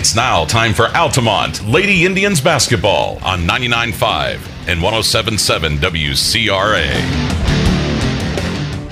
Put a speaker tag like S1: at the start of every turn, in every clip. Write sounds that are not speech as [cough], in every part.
S1: It's now time for Altamont Lady Indians basketball on 99.5 and 107.7 WCRA.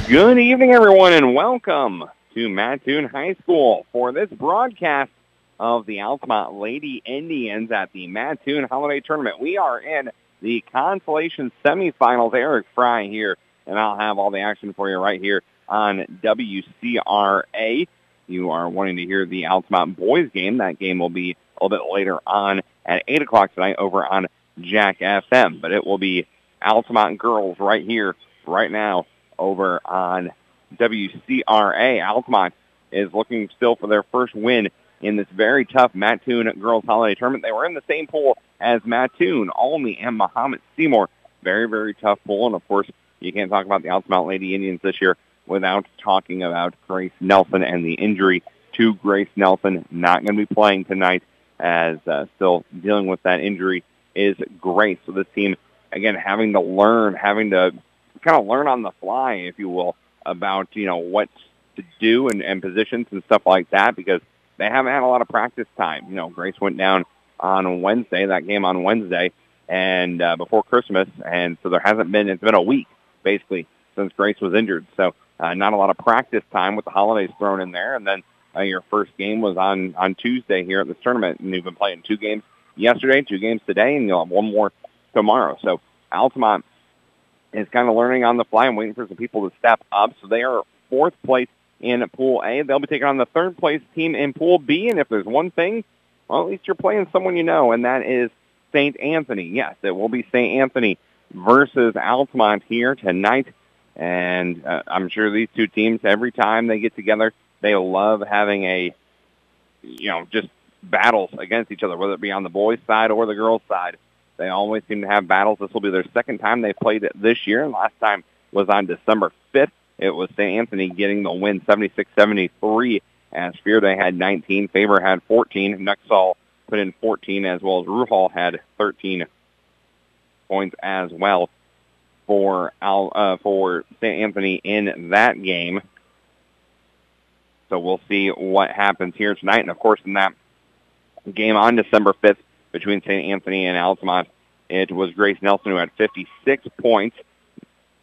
S2: Good evening, everyone, and welcome to Mattoon High School for this broadcast of the Altamont Lady Indians at the Mattoon Holiday Tournament. We are in the consolation semifinals. Eric Fry here, and I'll have all the action for you right here on WCRA. You are wanting to hear the Altamont boys game. That game will be a little bit later on at 8 o'clock tonight over on Jack FM. But it will be Altamont girls right here, right now, over on WCRA. Altamont is looking still for their first win in this very tough Mattoon Girls Holiday Tournament. They were in the same pool as Mattoon, Olney, and Mahomet Seymour. Very, very tough pool. And, of course, you can't talk about the Altamont Lady Indians this year without talking about Grace Nelson and the injury to Grace Nelson. Not going to be playing tonight as uh, still dealing with that injury is Grace. So this team, again, having to learn, having to kind of learn on the fly, if you will, about, you know, what to do and, and positions and stuff like that because they haven't had a lot of practice time. You know, Grace went down on Wednesday, that game on Wednesday, and uh, before Christmas, and so there hasn't been, it's been a week, basically, since Grace was injured. So uh, not a lot of practice time with the holidays thrown in there. And then uh, your first game was on, on Tuesday here at this tournament. And you've been playing two games yesterday, two games today, and you'll have one more tomorrow. So Altamont is kind of learning on the fly and waiting for some people to step up. So they are fourth place in Pool A. They'll be taking on the third place team in Pool B. And if there's one thing, well, at least you're playing someone you know, and that is St. Anthony. Yes, it will be St. Anthony versus Altamont here tonight and uh, I'm sure these two teams, every time they get together, they love having a, you know, just battles against each other, whether it be on the boys' side or the girls' side. They always seem to have battles. This will be their second time they played it this year. And last time was on December 5th. It was St. Anthony getting the win 76-73 as Fearday had 19, Faber had 14, Nuxall put in 14 as well as Ruhal had 13 points as well for Al, uh, for St. Anthony in that game. So we'll see what happens here tonight. And of course, in that game on December 5th between St. Anthony and Altamont, it was Grace Nelson who had 56 points.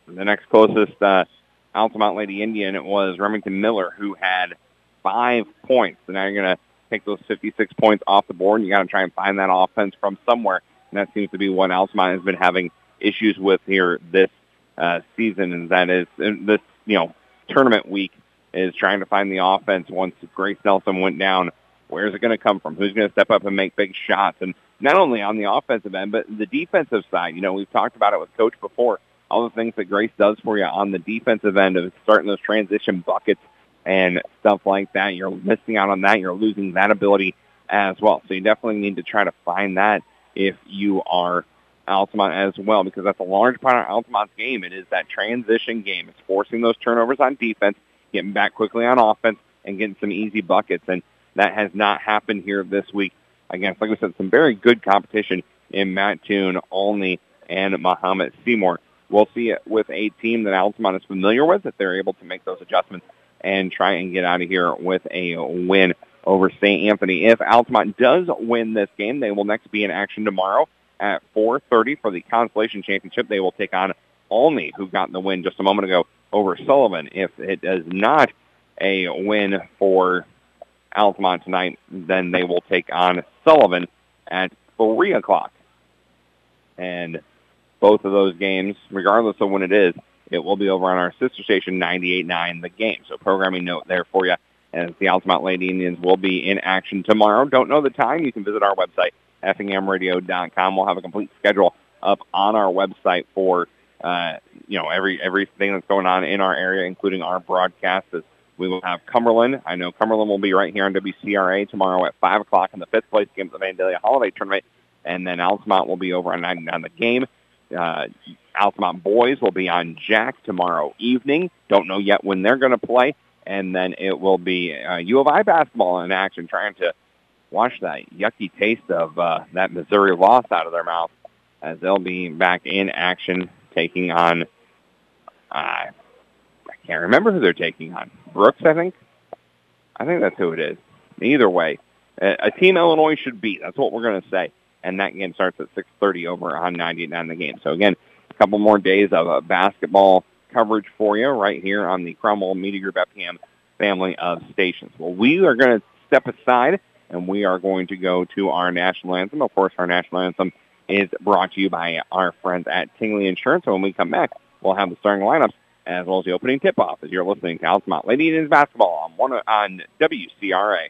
S2: The next closest uh, Altamont Lady Indian was Remington Miller who had five points. So now you're going to take those 56 points off the board and you got to try and find that offense from somewhere. And that seems to be what Altamont has been having issues with here this uh, season, and that is this you know tournament week is trying to find the offense once Grace Nelson went down. Where's it going to come from? Who's going to step up and make big shots? And not only on the offensive end, but the defensive side. You know, we've talked about it with Coach before. All the things that Grace does for you on the defensive end of starting those transition buckets and stuff like that. You're missing out on that. You're losing that ability as well. So you definitely need to try to find that if you are Altamont as well because that's a large part of Altamont's game. It is that transition game. It's forcing those turnovers on defense, getting back quickly on offense, and getting some easy buckets. And that has not happened here this week against, like we said, some very good competition in Mattoon, Olney, and Mahomet Seymour. We'll see it with a team that Altamont is familiar with if they're able to make those adjustments and try and get out of here with a win over St. Anthony. If Altamont does win this game, they will next be in action tomorrow at 4.30 for the Consolation Championship. They will take on Olney, who got the win just a moment ago over Sullivan. If it is not a win for Altamont tonight, then they will take on Sullivan at 3 o'clock. And both of those games, regardless of when it is, it will be over on our sister station 98.9 The Game. So programming note there for you. And the Altamont Lady Indians will be in action tomorrow. Don't know the time? You can visit our website, FNMradio.com. We'll have a complete schedule up on our website for uh, you know every everything that's going on in our area, including our broadcasts. We will have Cumberland. I know Cumberland will be right here on WCRA tomorrow at 5 o'clock in the fifth place game of the Vandalia Holiday Tournament. And then Altamont will be over on 99 the game. Uh, Altamont boys will be on Jack tomorrow evening. Don't know yet when they're going to play. And then it will be uh, U of I basketball in action, trying to wash that yucky taste of uh, that Missouri loss out of their mouth as they'll be back in action taking on, uh, I can't remember who they're taking on. Brooks, I think? I think that's who it is. Either way, a, team Illinois should beat. That's what we're going to say. And that game starts at 6:30 over on 99 the game. So again, a couple more days of uh, basketball coverage for you right here on the Cromwell Media Group FPM family of stations. Well, we are going to step aside and we are going to go to our national anthem. Of course, our national anthem is brought to you by our friends at Tingley Insurance. When we come back, we'll have the starting lineups as well as the opening tip-off as you're listening to Altamont Lady Indians basketball on one on WCRA.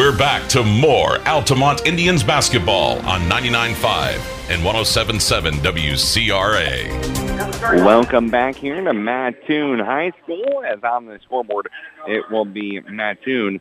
S1: We're back to more Altamont Indians basketball on 99.5 and 107.7 WCRA.
S2: Welcome back here to Mattoon High School. As on the scoreboard, it will be Mattoon.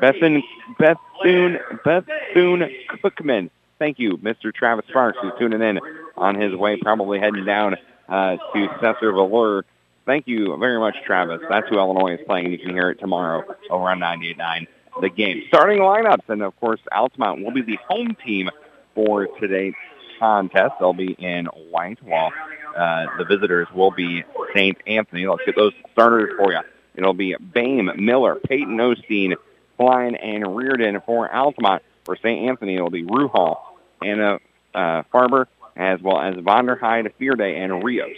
S2: Bethune, Bethune, Bethune Cookman. Thank you, Mr. Travis Sparks, who's tuning in on his way, probably heading down uh, to Cesar Valor. Thank you very much, Travis. That's who Illinois is playing. You can hear it tomorrow over on 98.9 the game. Starting lineups, and of course, Altamont will be the home team for today's contest. They'll be in white, while uh, the visitors will be St. Anthony. Let's get those starters for you. It'll be Bame, Miller, Peyton Osteen, Klein, and Reardon for Altamont. For St. Anthony, it'll be Ruhal, Anna uh, Faber, as well as Vonderheide, Fearday, and Rios.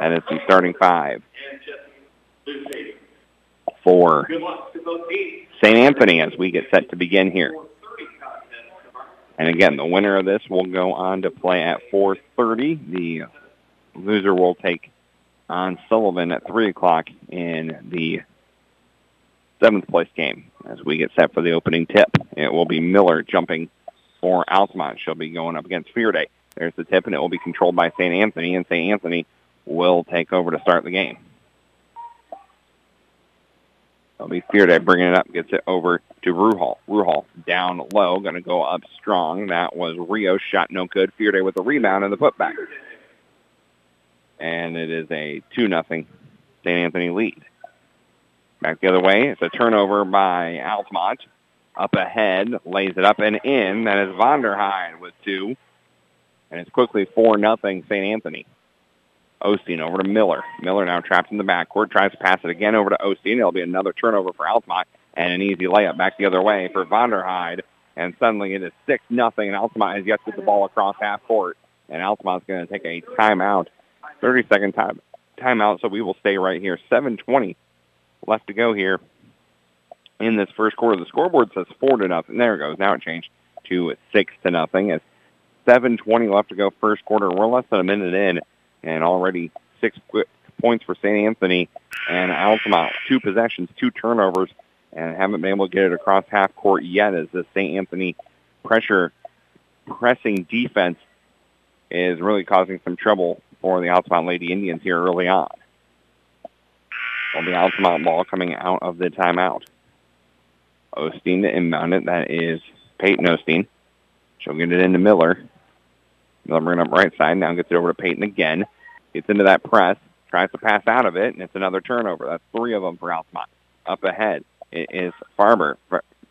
S2: That is the starting five for St. Anthony as we get set to begin here. And again, the winner of this will go on to play at 4.30. The loser will take on Sullivan at 3 o'clock in the seventh place game as we get set for the opening tip. It will be Miller jumping for Altamont. She'll be going up against Fear There's the tip, and it will be controlled by St. Anthony, and St. Anthony will take over to start the game. Be Fearday bringing it up, gets it over to Ruhal. Ruhal down low, going to go up strong. That was Rio, shot no good. Fearday with the rebound and the putback. And it is a 2 nothing St. Anthony lead. Back the other way, it's a turnover by Altamont. Up ahead, lays it up and in. That is Vonderheide with two. And it's quickly 4 nothing St. Anthony. Osteen over to Miller. Miller now trapped in the backcourt, tries to pass it again over to Osteen. It'll be another turnover for Altamont and an easy layup back the other way for Vonderheide. And suddenly it is 6 nothing, and Altamont has yet to get the ball across half court. And Altamont's going to take a timeout, 30-second time, timeout, so we will stay right here. 7.20 left to go here in this first quarter. The scoreboard says 4 to nothing. There it goes. Now it changed to 6 to nothing. It's 7.20 left to go first quarter. We're less than a minute in and already six points for St. Anthony and Altamont. Two possessions, two turnovers, and haven't been able to get it across half court yet as the St. Anthony pressure pressing defense is really causing some trouble for the Altamont Lady Indians here early on. Well, the Altamont ball coming out of the timeout. Osteen to inbound it. That is Peyton Osteen. She'll get it into Miller. Bringing up right side. Now gets it over to Peyton again. Gets into that press. Tries to pass out of it, and it's another turnover. That's three of them for Altamont. Up ahead is Farmer.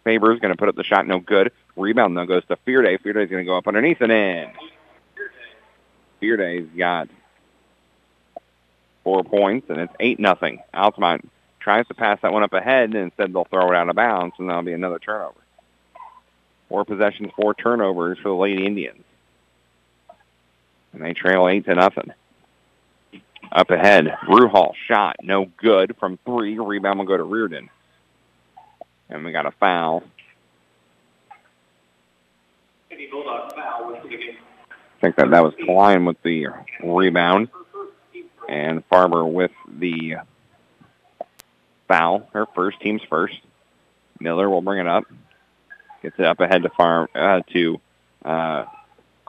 S2: Faber's going to put up the shot. No good. Rebound, though, goes to Fearday. Fearday's going to go up underneath and in. Fearday's got four points, and it's 8 nothing. Altamont tries to pass that one up ahead, and instead they'll throw it out of bounds, and that'll be another turnover. Four possessions, four turnovers for the Lady Indians. And they trail 8 to nothing. Up ahead, Ruhal shot, no good from three. Rebound will go to Reardon. And we got a foul. I think that that was Klein with the rebound. And Farmer with the foul. Her first, team's first. Miller will bring it up. Gets it up ahead to Farm uh, to uh,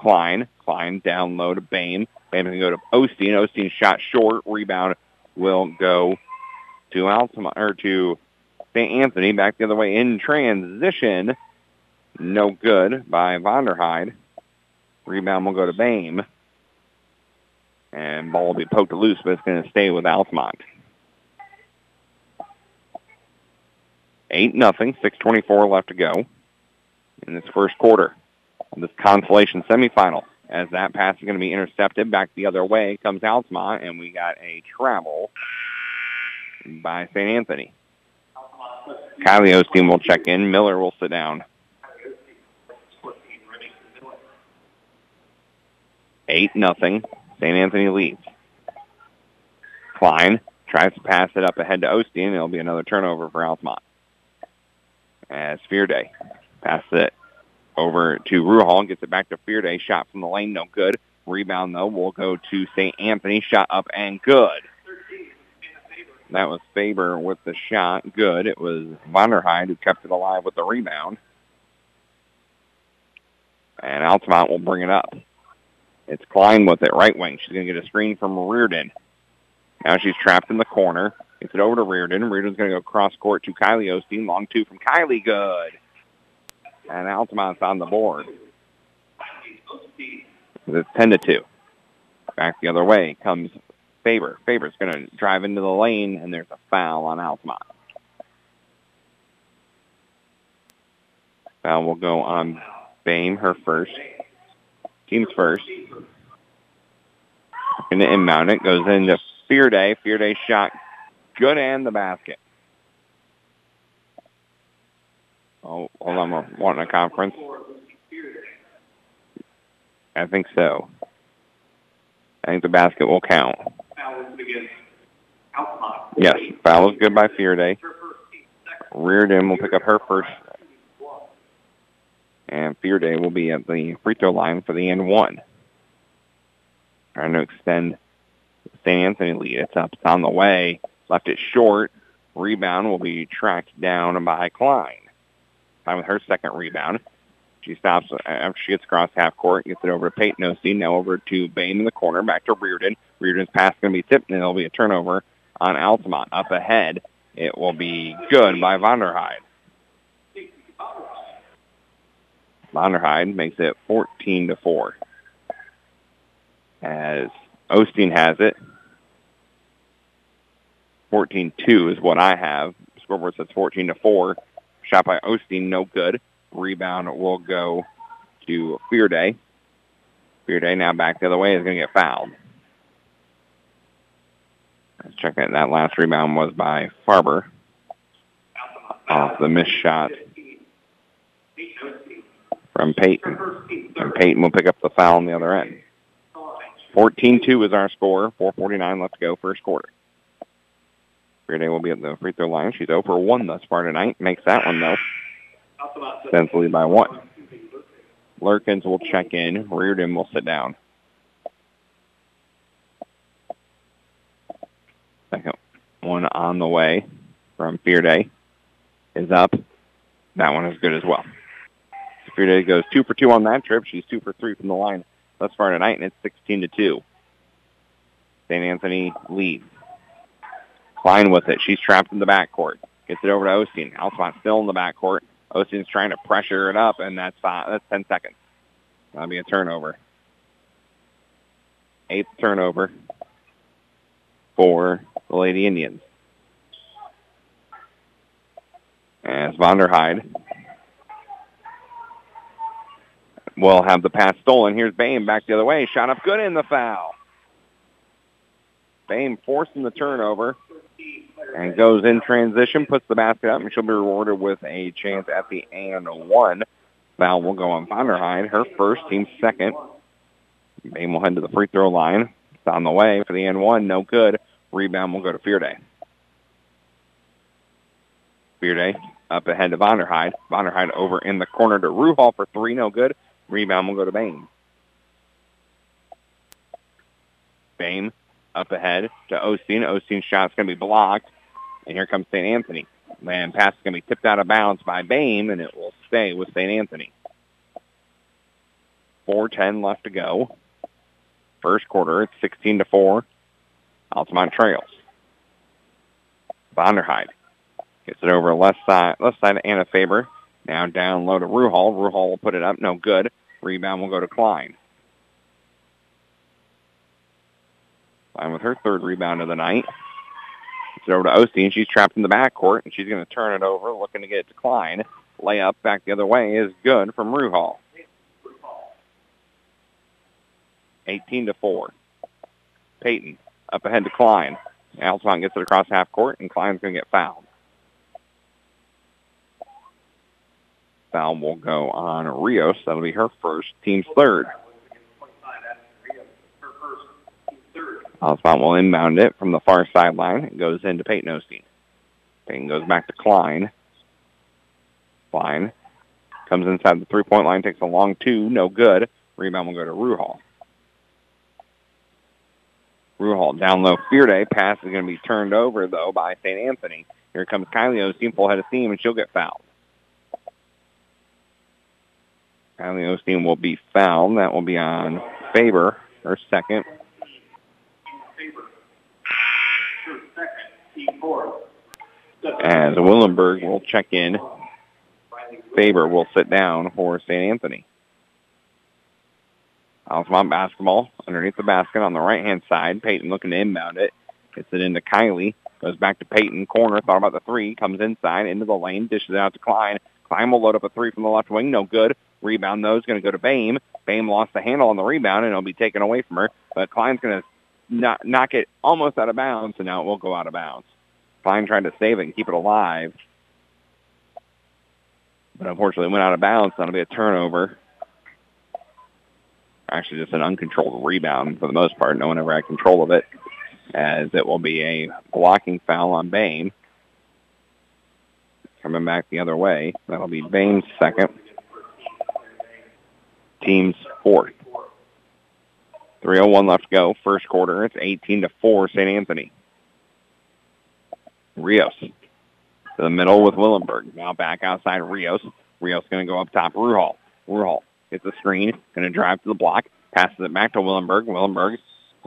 S2: Klein. Klein down low to Bain. Bain can go to Osteen. Osteen shot short. Rebound will go to Altamont or to St. Anthony back the other way in transition. No good by Vonderheide. Rebound will go to Bame. And ball will be poked loose, but it's going to stay with Altamont. 8 nothing. 6.24 left to go in this first quarter this consolation semifinal. As that pass is going to be intercepted back the other way comes Altamont, and we got a travel by St. Anthony. Kylie Osteen will check in. Miller will sit down. Eight nothing. St. Anthony leads. Klein tries to pass it up ahead to Osteen. It'll be another turnover for Altamont. As Fearday passes it over to Ruhal. And gets it back to Fearday. Shot from the lane. No good. Rebound, though, will go to St. Anthony. Shot up and good. That was Faber with the shot. Good. It was Vonderheide who kept it alive with the rebound. And Altamont will bring it up. It's Klein with it, right wing. She's going to get a screen from Reardon. Now she's trapped in the corner. Gets it over to Reardon. Reardon's going to go cross court to Kylie Osteen. Long two from Kylie. Good. And Altamont's on the board. It's 10 to 2. Back the other way comes Faber. Faber's going to drive into the lane, and there's a foul on Altamont. Foul will go on Bame, her first. Team's first. Going to inbound it. Goes into Fearday. Fearday shot good and the basket. Oh, hold on. We're wanting a conference. I think so. I think the basket will count. Yes, foul is good by Fearday. Reardon will pick up her first. And Fearday will be at the free throw line for the end one. Trying to extend St. Anthony lead. It's up. It's on the way. Left it short. Rebound will be tracked down by Klein. Time with her second rebound. She stops uh, after she gets across half court, gets it over to Peyton Osteen, now over to Bain in the corner, back to Reardon. Reardon's pass going to be tipped, and it'll be a turnover on Altamont. Up ahead, it will be good by Vonderheide. Vonderheide makes it 14 to 4. As Osteen has it. 14-2 is what I have. Scoreboard says 14 to 4. Shot by Osteen, no good. Rebound will go to Fearday. Fearday now back the other way is going to get fouled. Let's check it. That last rebound was by Faber. Off the missed shot from Peyton. And Peyton will pick up the foul on the other end. 14-2 is our score. 4.49 left to go first quarter. Fearday will be at the free throw line. She's 0 for 1 thus far tonight. Makes that one, though. Sends the lead by one. Lurkins will check in. Reardon will sit down. Second one on the way from Fearday is up. That one is good as well. Fearday goes two for two on that trip. She's two for three from the line thus far tonight, and it's 16 to two. St. Anthony leads. Klein with it. She's trapped in the backcourt. Gets it over to Osteen. Altamont still in the backcourt. Osteen's trying to pressure it up, and that's five, that's 10 seconds. That'll be a turnover. Eighth turnover for the Lady Indians. As Vonderheide will have the pass stolen. Here's Bain back the other way. Shot up good in the foul. Bain forcing the turnover and goes in transition, puts the basket up, and she'll be rewarded with a chance at the and one. Foul will go on Vonderheide, her first, team second. Bain will head to the free throw line. It's on the way for the and one, no good. Rebound will go to Fearday. Fearday up ahead to Vonderheide. Vonderheide over in the corner to Ruhal for three, no good. Rebound will go to Bain. Bain up ahead to Osteen. Osteen's shot's going to be blocked. And here comes St. Anthony. Man, pass is going to be tipped out of bounds by Bain, and it will stay with St. Anthony. 4.10 left to go. First quarter, it's 16 to 4. Altamont trails. Vonderheide gets it over left side, left side of Anna Faber. Now down low to Ruhal. Ruhal will put it up. No good. Rebound will go to Klein. Klein with her third rebound of the night. It's over to Osteen. She's trapped in the backcourt, and she's going to turn it over, looking to get it to Klein. Layup back the other way is good from Ruhal. 18 to 4. Peyton up ahead to Klein. Altamont gets it across half court, and Klein's going to get fouled. Foul will go on Rios. That'll be her first, team's third. Altamont will inbound it from the far sideline. It goes into Peyton Osteen. Peyton goes back to Klein. Klein comes inside the three-point line, takes a long two, no good. Rebound will go to Ruhal. Ruhal down low. Fearday pass is going to be turned over, though, by St. Anthony. Here comes Kylie Osteen, full head of steam, and she'll get fouled. Kylie Osteen will be fouled. That will be on Faber, her second. As Willenberg will check in, Faber will sit down for St. Anthony. Altamont basketball underneath the basket on the right-hand side. Peyton looking to inbound it. Gets it into Kylie. Goes back to Peyton. Corner. Thought about the three. Comes inside into the lane. Dishes it out to Klein. Klein will load up a three from the left wing. No good. Rebound, though, is going to go to Bame. Bame lost the handle on the rebound, and it'll be taken away from her. But Klein's going to knock, knock it almost out of bounds, and now it will go out of bounds. Klein tried to save it and keep it alive. But unfortunately, went out of bounds. That'll be a turnover actually just an uncontrolled rebound for the most part. No one ever had control of it, as it will be a blocking foul on Bain. Coming back the other way. That'll be Bain's second. Team's fourth. 3.01 left to go. First quarter. It's 18 to 4 St. Anthony. Rios to the middle with Willenberg. Now back outside Rios. Rios going to go up top. Ruhal. Ruhal Gets the screen, going to drive to the block, passes it back to Willenberg. Willenberg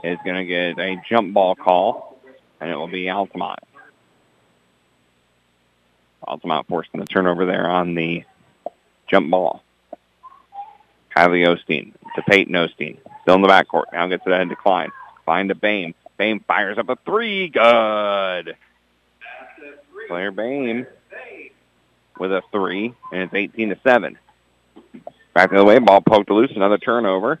S2: is going to get a jump ball call, and it will be Altamont. Altamont forcing the turnover there on the jump ball. Kylie Osteen to Peyton Osteen. Still in the backcourt. Now gets it ahead to Klein. Klein to Bame. Bame fires up a three. Good. Claire Bame with a three, and it's 18 to 7. Back the other way, ball poked loose, another turnover.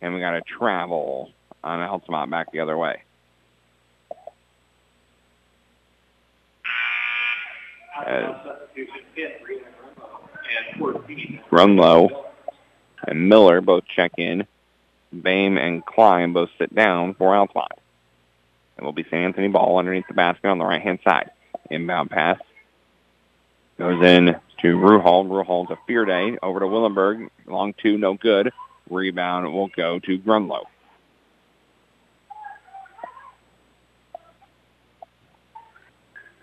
S2: And we got a travel on Altamont back the other way. Uh, As Grunlow and Miller both check in. Bame and Klein both sit down for Altamont. It will be St. Anthony ball underneath the basket on the right-hand side. Inbound pass goes in to Ruhal. Ruhal to Fearday. Over to Willenberg. Long two, no good. Rebound will go to Grunlow.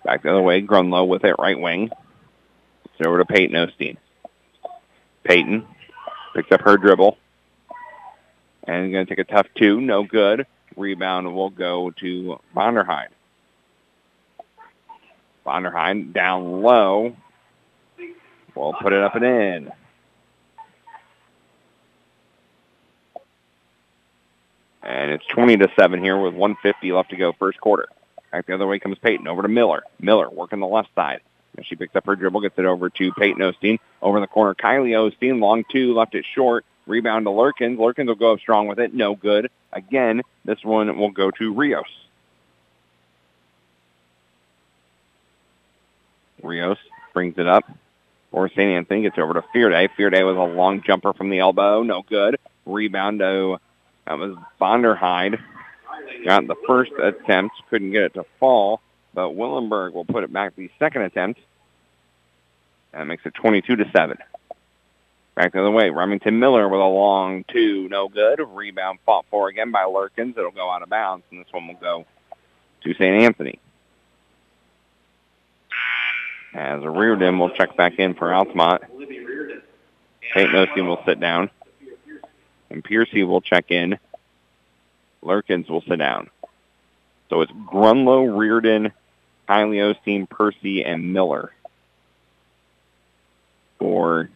S2: Back the other way, Grunlow with it, right wing. It's over to Peyton Osteen. Peyton picks up her dribble. And going to take a tough two. No good. Rebound will go to Vonderheide. Vonderheide down low. We'll put it up and in. And it's 20 to 7 here with 150 left to go first quarter. Back the other way comes Peyton over to Miller. Miller working the left side. And she picks up her dribble, gets it over to Peyton Osteen. Over in the corner, Kylie Osteen, long two, left it short. Rebound to Lurkins. Lurkins will go up strong with it. No good. Again, this one will go to Rios. Rios brings it up. Or St. Anthony gets over to Fearday. Fearday with a long jumper from the elbow. No good. Rebound to, that was Vonderheide. Got the first attempt. Couldn't get it to fall. But Willenberg will put it back the second attempt. That makes it 22 to 7. Back the other way. Remington Miller with a long two. No good. Rebound fought for again by Lurkins. It'll go out of bounds, and this one will go to St. Anthony. As Reardon will check back in for Altamont. St. Will sit down. And Piercy will check in. Lurkins will sit down. So it's Grunlow, Reardon, Kylie Osteen, Percy, and Miller for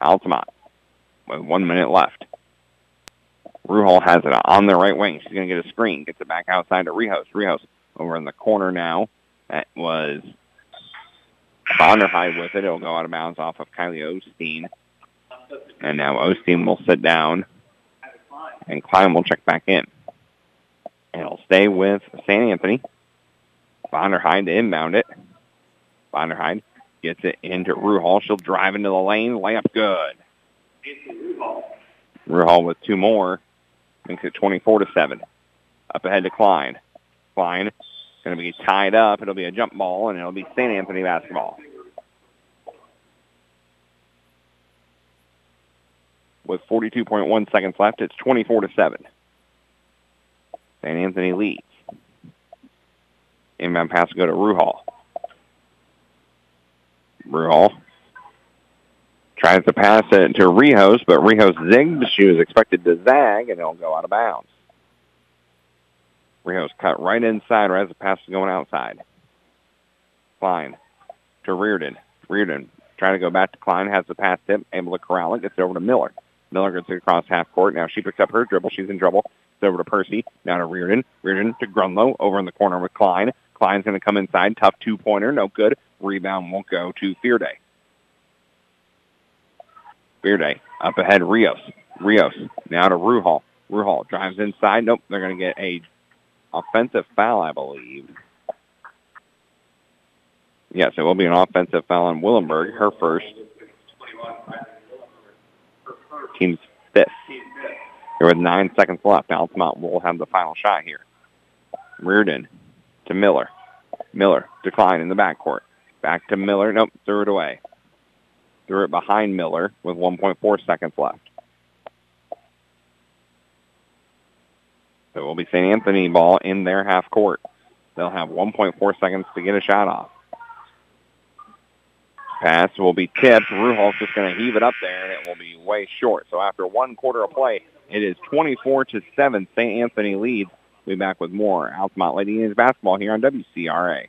S2: Altamont with one minute left. Ruhal has it on the right wing. She's going to get a screen. Gets it back outside to Rios. Rios over in the corner now. That was Vonderheide with it. It'll go out of bounds off of Kylie Osteen. And now Osteen will sit down. And Klein will check back in. And it'll stay with St. Anthony. Vonderheide to inbound it. Vonderheide gets it into Ruhal. She'll drive into the lane. Layup good. Ruhal with two more. Makes it 24 to 7. Up ahead to Klein. Klein going to be tied up. It'll be a jump ball, and it'll be St. Anthony basketball. With 42.1 seconds left, it's 24 to 7. St. Anthony leads. Inbound pass to go to Ruhal. Ruhal tries to pass it to Rios, but Rios zigged. She was expected to zag, and it'll go out of bounds. Rios cut right inside right as the pass is going outside. Klein to Reardon. Reardon trying to go back to Klein, has the pass tip, able to corral it, gets it over to Miller. Miller gets it across half court. Now she picks up her dribble. She's in trouble. It's over to Percy. Now to Reardon. Reardon to Grunlow over in the corner with Klein. Klein's going to come inside. Tough two-pointer. No good. Rebound won't go to Fearday. Fearday up ahead. Rios. Rios now to Ruhal. Ruhal drives inside. Nope. They're going to get a offensive foul, I believe. Yes, it will be an offensive foul on Willenberg, her first. Team's fifth. Here with nine seconds left, Altamont will have the final shot here. Reardon to Miller. Miller decline in the backcourt. Back to Miller. Nope, threw it away. Threw it behind Miller with 1.4 seconds left. So it will be St. Anthony ball in their half court. They'll have 1.4 seconds to get a shot off. Pass will be tipped. Ruhal's just going to heave it up there, and it will be way short. So after one quarter of play, it is 24 to 7. St. Anthony leads. We'll be back with more Altamont Lady Indians basketball here on WCRA.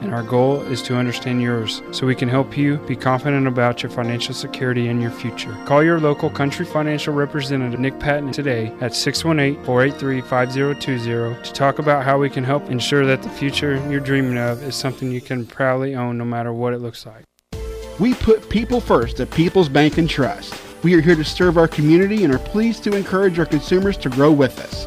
S3: and our goal is to understand yours so we can help you be confident about your financial security and your future. Call your local Country Financial representative, Nick Patton, today at 618 483 5020 to talk about how we can help ensure that the future you're dreaming of is something you can proudly own no matter what it looks like.
S4: We put people first at People's Bank and Trust. We are here to serve our community and are pleased to encourage our consumers to grow with us.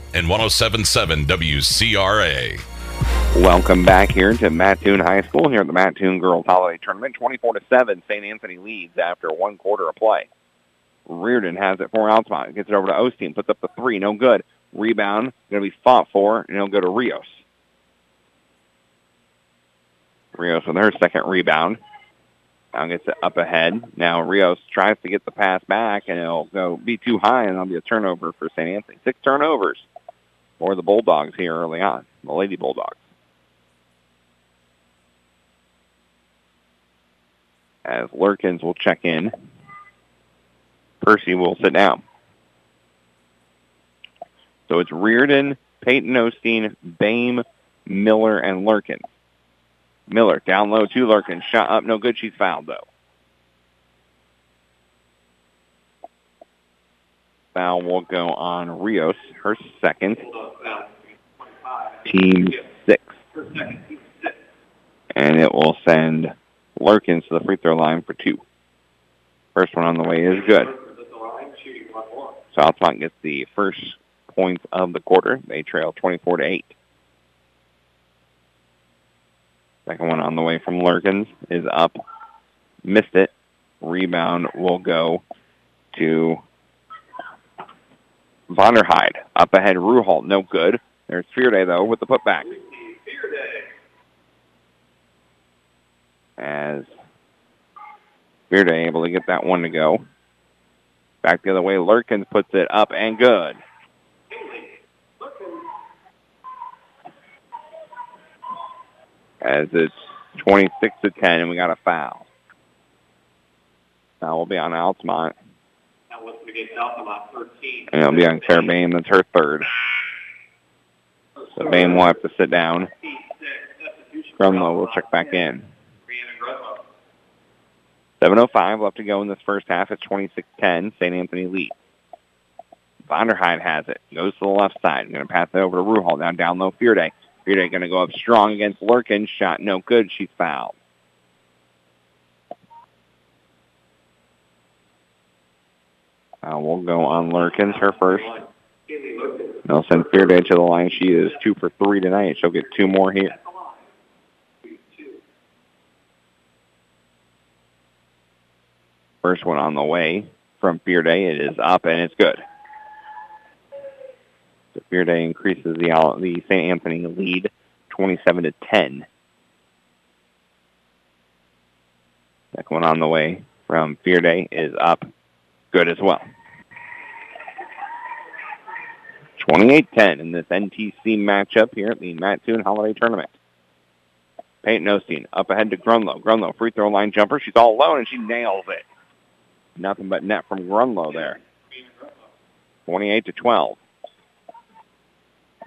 S1: and 107.7 WCRA.
S2: Welcome back here to Mattoon High School here at the Mattoon Girls Holiday Tournament. 24 to 7, St. Anthony leads after one quarter of play. Reardon has it for Altamont. Gets it over to Osteen. Puts up the three. No good. Rebound. Going to be fought for, and it'll go to Rios. Rios with her second rebound. Now gets it up ahead. Now Rios tries to get the pass back, and it'll go be too high, and it'll be a turnover for St. Anthony. Six turnovers for the Bulldogs here early on, the Lady Bulldogs. As Lurkins will check in. Percy will sit down. So it's Reardon, Peyton Osteen, Bame, Miller, and Lurkin. Miller down low to Lurkin. Shot up, no good. She's fouled though. Foul will go on Rios, her second. Team six. And it will send Lurkins to the free throw line for two. First one on the way is good. Southmont gets the first points of the quarter. They trail 24 to 8. Second one on the way from Lurkins is up. Missed it. Rebound will go to Vonderheide. Up ahead, Ruhal. No good. There's Fearday, though, with the putback. As Fearday able to get that one to go. Back the other way, Lurkins puts it up and good. As it's 26 to 10 and we got a foul. Now we'll be on Altamont. And it'll be on Claire Bain. That's her third. So Bain will have to sit down. Grunlow will check back in. 7.05 left to go in this first half. It's 26-10. St. Anthony lead. Vonderheide has it. Goes to the left side. Going to pass it over to Ruhal. Now down low, Fearday. Fearday going to go up strong against Lurkin. Shot no good. She's fouled. Uh, we'll go on Lurkins, her first. Send Fearday to the line. She is two for three tonight. She'll get two more here. First one on the way from Fearday. It is up and it's good. So Fearday increases the the St. Anthony lead 27 to 10. Second one on the way from Fearday is up. Good as well. 28-10 in this NTC matchup here at the Mattoon Holiday Tournament. Peyton Osteen up ahead to Grunlow. Grunlow, free throw line jumper. She's all alone, and she nails it. Nothing but net from Grunlow there. 28 to 12.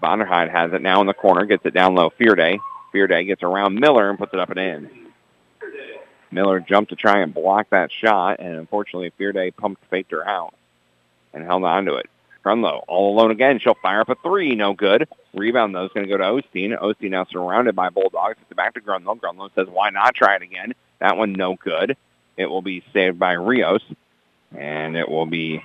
S2: Vonderheide has it now in the corner, gets it down low. Fearday. Fearday gets around Miller and puts it up and in. Miller jumped to try and block that shot, and unfortunately Fearday pumped faked her out and held on to it. Grunlow all alone again. She'll fire up a three. No good. Rebound, though, is going to go to Osteen. Osteen now surrounded by Bulldogs. It's back to Grunlow. Grunlow says, why not try it again? That one no good. It will be saved by Rios, and it will be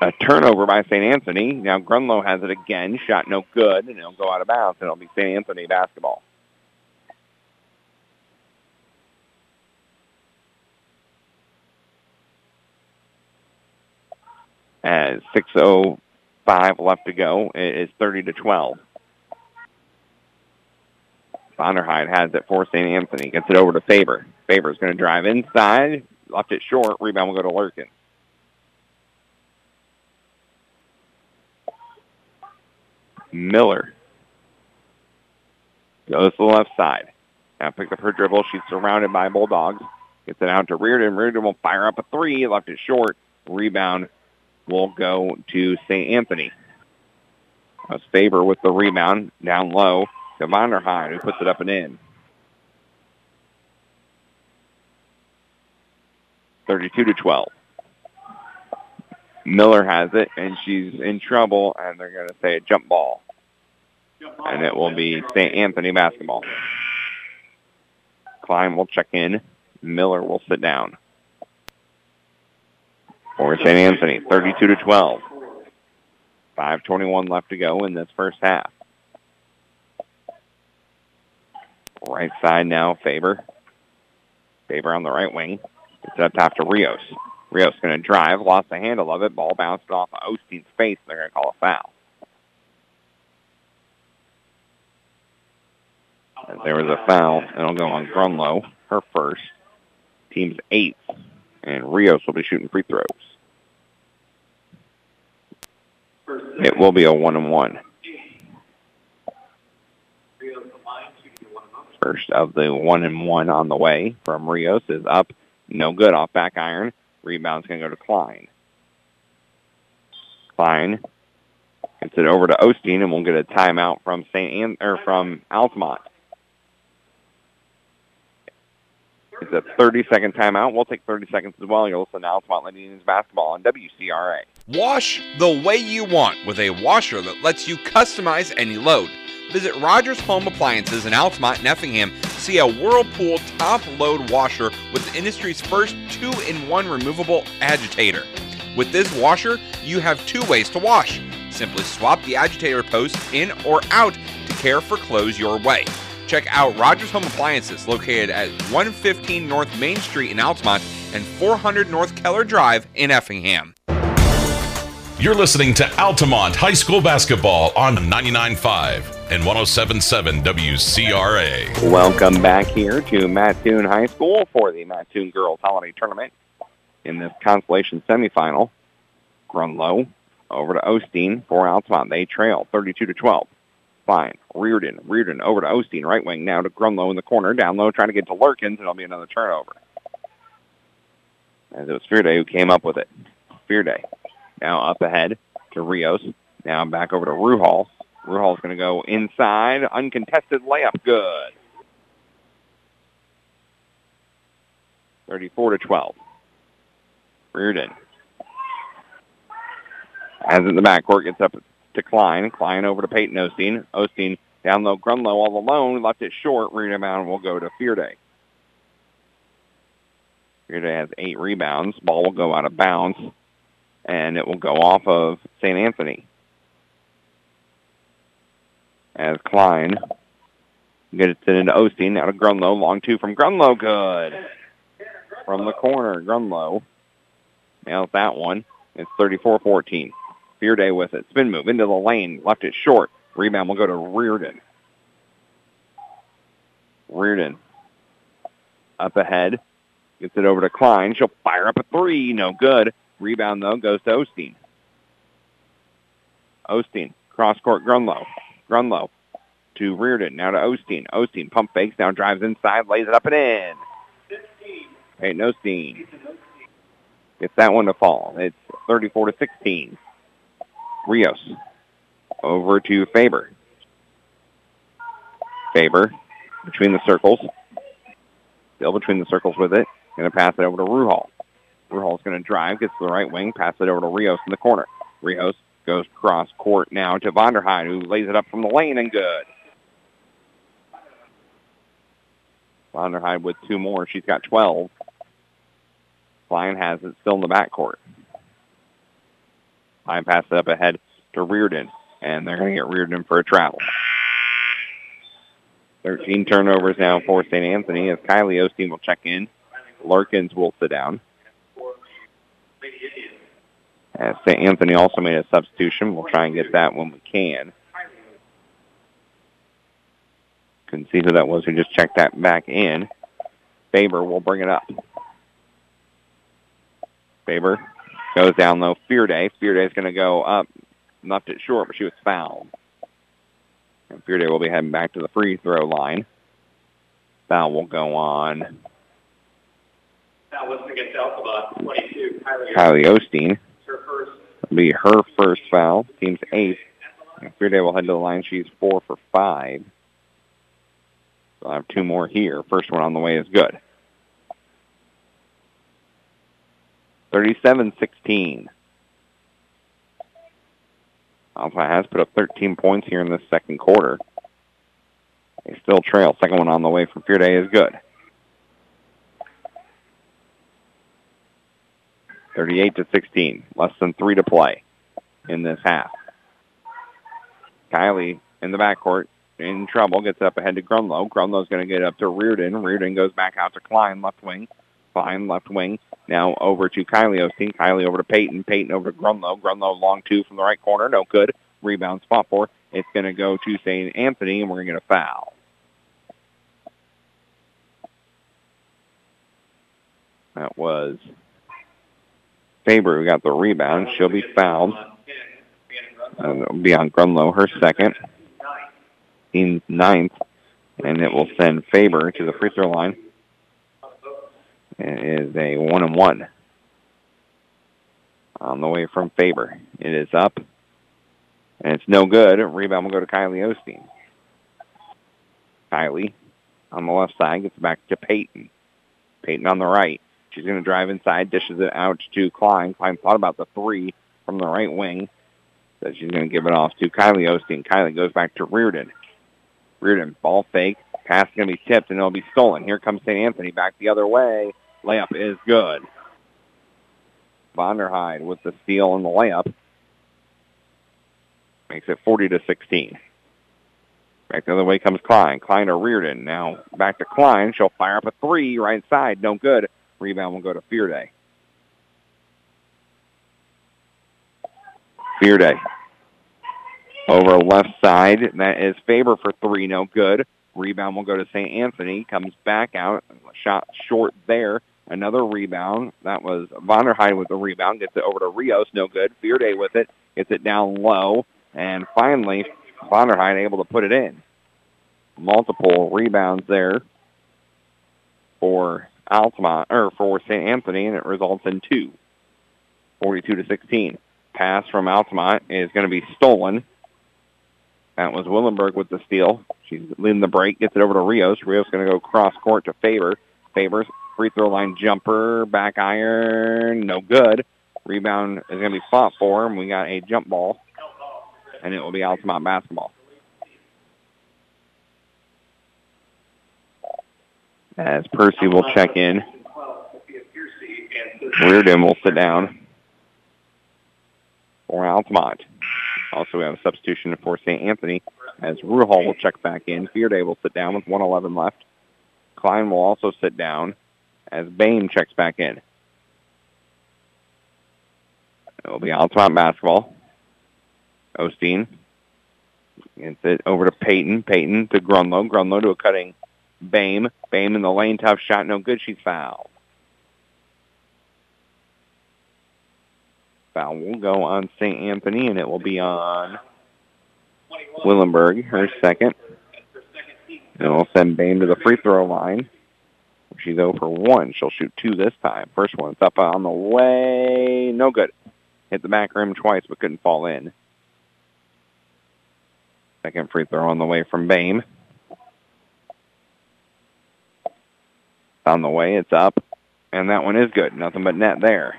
S2: a turnover by St. Anthony. Now Grunlow has it again. Shot no good, and it'll go out of bounds, and it'll be St. Anthony basketball. As 6.05 left to go, is 30 to 12. Vonderheide has it for St. Anthony. Gets it over to Faber. Faber's going to drive inside. Left it short. Rebound will go to Lurkin. Miller goes to the left side. Now picked up her dribble. She's surrounded by Bulldogs. Gets it out to Reardon. Reardon will fire up a three. Left it short. Rebound will go to St. Anthony. A Faber with the rebound down low to Vonderheide, who puts it up and in. 32 to 12. Miller has it, and she's in trouble, and they're going to say a jump ball. And it will be St. Anthony basketball. Klein will check in. Miller will sit down. St. Anthony, 32 to 12. 5.21 left to go in this first half. Right side now, Faber. Faber on the right wing. It's up top to Rios. Rios going to drive, lost the handle of it. Ball bounced off of Osteen's face. They're going to call a foul. As there was a foul, it'll go on Grunlow, her first. Team's eighth. And Rios will be shooting free throws. It will be a one and one. First of the one and one on the way from Rios is up. No good off back iron. Rebound's going to go to Klein. Klein gets it over to Osteen, and we'll get a timeout from St. An- or from Altamont. It's a 30-second timeout. We'll take 30 seconds as well. You're listening to Altamont Lady Indians basketball on WCRA.
S5: Wash the way you want with a washer that lets you customize any load. Visit Rogers Home Appliances in Altamont and Effingham. See a Whirlpool top load washer with the industry's first two-in-one removable agitator. With this washer, you have two ways to wash. Simply swap the agitator post in or out to care for clothes your way. Check out Rogers Home Appliances located at 115 North Main Street in Altamont and 400 North Keller Drive in Effingham.
S1: You're listening to Altamont High School basketball on 99.5 and 107.7 WCRA.
S2: Welcome back here to Mattoon High School for the Mattoon Girls Holiday Tournament in this consolation semifinal. Grunlow over to Osteen for Altamont. They trail 32 to 12. Fine. Reardon. Reardon over to Osteen. Right wing now to Grunlow in the corner. Down low trying to get to Lurkins. It'll be another turnover. As it was Fearday who came up with it. Fearday now up ahead to Rios. Now back over to Ruhal. Ruhal's going to go inside. Uncontested layup. Good. 34 to 12. Reardon. As in the backcourt, gets up to Klein. Klein over to Peyton Osteen. Osteen down low. Grunlow all alone. Left it short. Rebound will go to Fearday. Fearday has eight rebounds. Ball will go out of bounds and it will go off of St. Anthony. As Klein gets it into Osteen, out of Grunlow, long two from Grunlow, good. From the corner, Grunlow nails that one. It's 34-14. Fearday with it. Spin move into the lane, left it short. Rebound will go to Reardon. Reardon up ahead. Gets it over to Klein. She'll fire up a three. No good. Rebound, though, goes to Osteen. Osteen, cross-court Grunlow. Grunlow to Reardon, now to Osteen. Osteen pump fakes, now drives inside, lays it up and in. Peyton Osteen gets that one to fall. It's 34 to 16. Rios over to Faber. Faber between the circles. Still between the circles with it. Going to pass it over to Ruhal. Ruhal's going to drive, gets to the right wing, pass it over to Rios in the corner. Rios goes cross court now to Vonderheide, who lays it up from the lane and good. Vonderheide with two more. She's got 12. Klein has it still in the backcourt. Klein passes it up ahead to Reardon, and they're going to get Reardon for a travel. 13 turnovers now for St. Anthony as Kylie Osteen will check in. Lurkins will sit down. Uh, As St. Anthony also made a substitution. We'll try and get that when we can. Couldn't see who that was who just checked that back in. Faber will bring it up. Faber goes down low. Fearday. Fearday's going to go up. Left it short, but she was fouled. And Fearday will be heading back to the free throw line. Foul will go on.
S6: That was against Alphabet, 22.
S2: Kylie Osteen. It'll be her first foul. Team's eighth. Fearday will head to the line. She's four for five. So I'll have two more here. First one on the way is good. 37-16. Alpha has put up 13 points here in the second quarter. They still trail. Second one on the way from Fearday is good. 38 to 16. Less than three to play in this half. Kylie in the backcourt in trouble. Gets up ahead to Grunlow. Grunlow's going to get up to Reardon. Reardon goes back out to Klein, left wing. Klein, left wing. Now over to Kylie Osteen. Kylie over to Peyton. Peyton over to Grunlow. Grunlow long two from the right corner. No good. Rebound spot for. It's going to go to St. Anthony, and we're going to get a foul. That was Faber who got the rebound. She'll be fouled. And it'll be on Grunlow, her second. In ninth. And it will send Faber to the free throw line. It is a one and one. On the way from Faber. It is up. And it's no good. Rebound will go to Kylie Osteen. Kylie on the left side gets back to Peyton. Peyton on the right. She's going to drive inside, dishes it out to Klein. Klein thought about the three from the right wing. So she's going to give it off to Kylie Osteen. Kylie goes back to Reardon. Reardon, ball fake. Pass going to be tipped, and it'll be stolen. Here comes St. Anthony back the other way. Layup is good. Vonderheide with the steal and the layup. Makes it 40 to 16. Back the other way comes Klein. Klein to Reardon. Now back to Klein. She'll fire up a three right side. No good. Rebound will go to Fearday. Fear Day. Over left side. That is Faber for three. No good. Rebound will go to St. Anthony. Comes back out. Shot short there. Another rebound. That was Vonderheide with the rebound. Gets it over to Rios. No good. Fearday with it. Gets it down low. And finally, Vonderheide able to put it in. Multiple rebounds there for Altamont or for St. Anthony, and it results in two. 42 to 16. Pass from Altamont is going to be stolen. That was Willenberg with the steal. She's leading the break, gets it over to Rios. Rios going to go cross court to Faber. Faber's free throw line jumper, back iron, no good. Rebound is going to be fought for, and we got a jump ball, and it will be Altamont basketball. As Percy will check in. Reardon will sit down for Altamont. Also, we have a substitution for St. Anthony as Ruhal will check back in. Fearday will sit down with 111 left. Klein will also sit down as Bame checks back in. It will be Altamont basketball. Osteen gets it over to Peyton. Peyton to Grunlow. Grunlow to a cutting Bame. Bame in the lane. Tough shot. No good. She's fouled. Foul will go on St. Anthony, and it will be on Willenberg, her second. And we'll send Bame to the free throw line. She's 0 for 1. She'll shoot two this time. First one's up on the way. No good. Hit the back rim twice, but couldn't fall in. Second free throw on the way from Bame. On the way. It's up, and that one is good. Nothing but net there.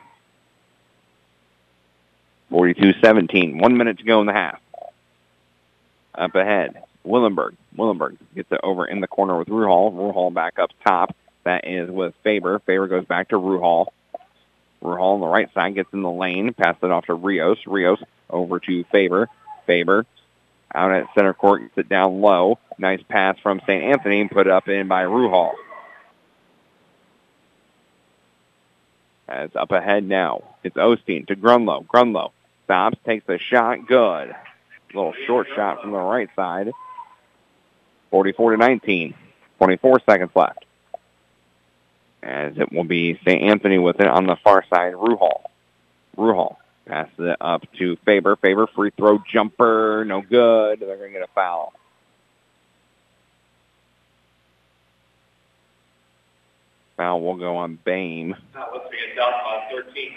S2: 42-17. One minute to go in the half. Up ahead, Willenberg. Willenberg gets it over in the corner with Ruhal. Ruhal back up top. That is with Faber. Faber goes back to Ruhal. Ruhal on the right side gets in the lane. passes it off to Rios. Rios over to Faber. Faber out at center court gets it down low. Nice pass from St. Anthony. Put it up in by Ruhal. As up ahead now, it's Osteen to Grunlow. Grunlow stops, takes the shot, good. A little short shot from the right side. 44 to 19. 24 seconds left. As it will be St. Anthony with it on the far side, Ruhal. Ruhal passes it up to Faber. Faber free throw jumper, no good. They're going to get a foul. Foul will go on Bame.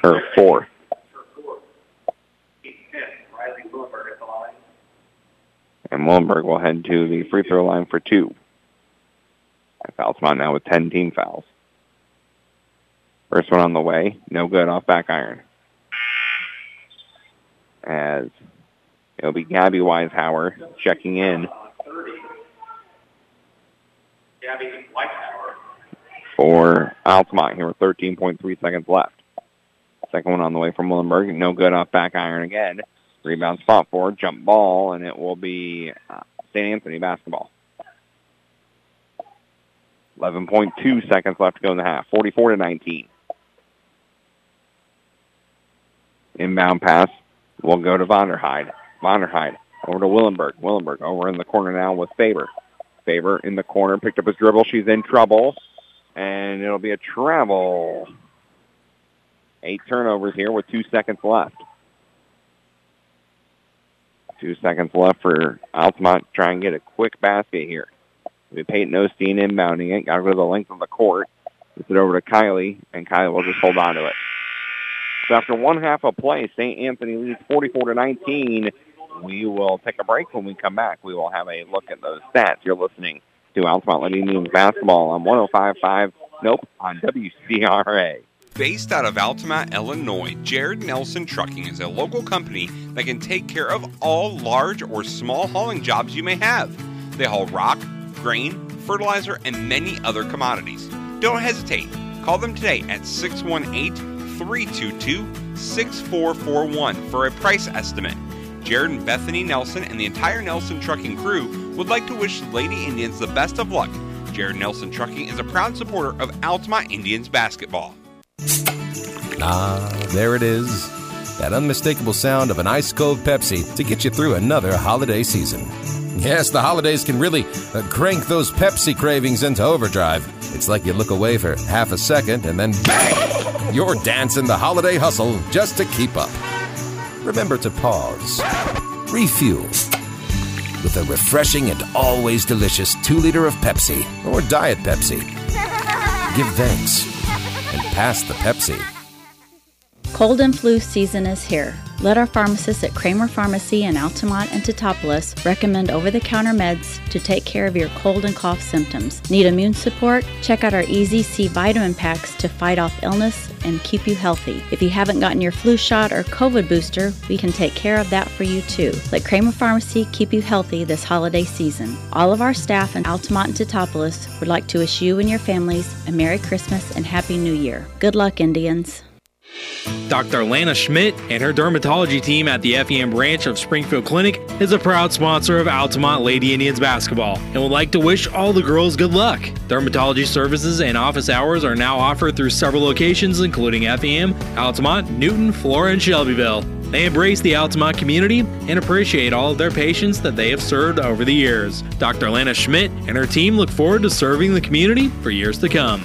S2: Her fourth. And Willenberg will head to the free throw line for two. And Altamont now with 10 team fouls. First one on the way, no good off back iron. As it'll be Gabby Weishauer checking in
S6: Gabby Whitehauer.
S2: For Altamont here with 13.3 seconds left. Second one on the way from Willenberg, no good off back iron again. Rebound spot for jump ball, and it will be uh, St. Anthony basketball. 11.2 seconds left to go in the half. 44 to 19. Inbound pass will go to Vonderheide. Vonderheide over to Willenberg. Willenberg over in the corner now with Faber. Faber in the corner picked up his dribble. She's in trouble, and it'll be a travel. Eight turnovers here with two seconds left. Two seconds left for Altamont to try and get a quick basket here. We Peyton Osteen inbounding it. Got to go to the length of the court. Gets it over to Kylie, and Kylie will just hold on to it. So after one half of play, St. Anthony leads 44 to 19. We will take a break. When we come back, we will have a look at those stats. You're listening to Altamont Lady Indians basketball on 105.5. Nope, on WCRA.
S5: Based out of Altamont, Illinois, Jared Nelson Trucking is a local company that can take care of all large or small hauling jobs you may have. They haul rock, grain, fertilizer, and many other commodities. Don't hesitate. Call them today at 618 322 6441 for a price estimate. Jared and Bethany Nelson and the entire Nelson Trucking crew would like to wish the Lady Indians the best of luck. Jared Nelson Trucking is a proud supporter of Altamont Indians basketball.
S7: Ah, there it is. That unmistakable sound of an ice cold Pepsi to get you through another holiday season. Yes, the holidays can really uh, crank those Pepsi cravings into overdrive. It's like you look away for half a second and then bang! You're dancing the holiday hustle just to keep up. Remember to pause, refuel with a refreshing and always delicious 2 liter of Pepsi or Diet Pepsi. Give thanks and pass the Pepsi.
S8: Cold and flu season is here. Let our pharmacists at Kramer Pharmacy in Altamont and Teutopolis recommend over the counter meds to take care of your cold and cough symptoms. Need immune support? Check out our Easy C vitamin packs to fight off illness and keep you healthy. If you haven't gotten your flu shot or COVID booster, we can take care of that for you too. Let Kramer Pharmacy keep you healthy this holiday season. All of our staff in Altamont and Teutopolis would like to wish you and your families a Merry Christmas and Happy New Year. Good luck, Indians.
S9: Dr. Lana Schmidt and her dermatology team at the FEM branch of Springfield Clinic is a proud sponsor of Altamont Lady Indians basketball and would like to wish all the girls good luck. Dermatology services and office hours are now offered through several locations, including FEM, Altamont, Newton, Flora, and Shelbyville. They embrace the Altamont community and appreciate all of their patients that they have served over the years. Dr. Lana Schmidt and her team look forward to serving the community for years to come.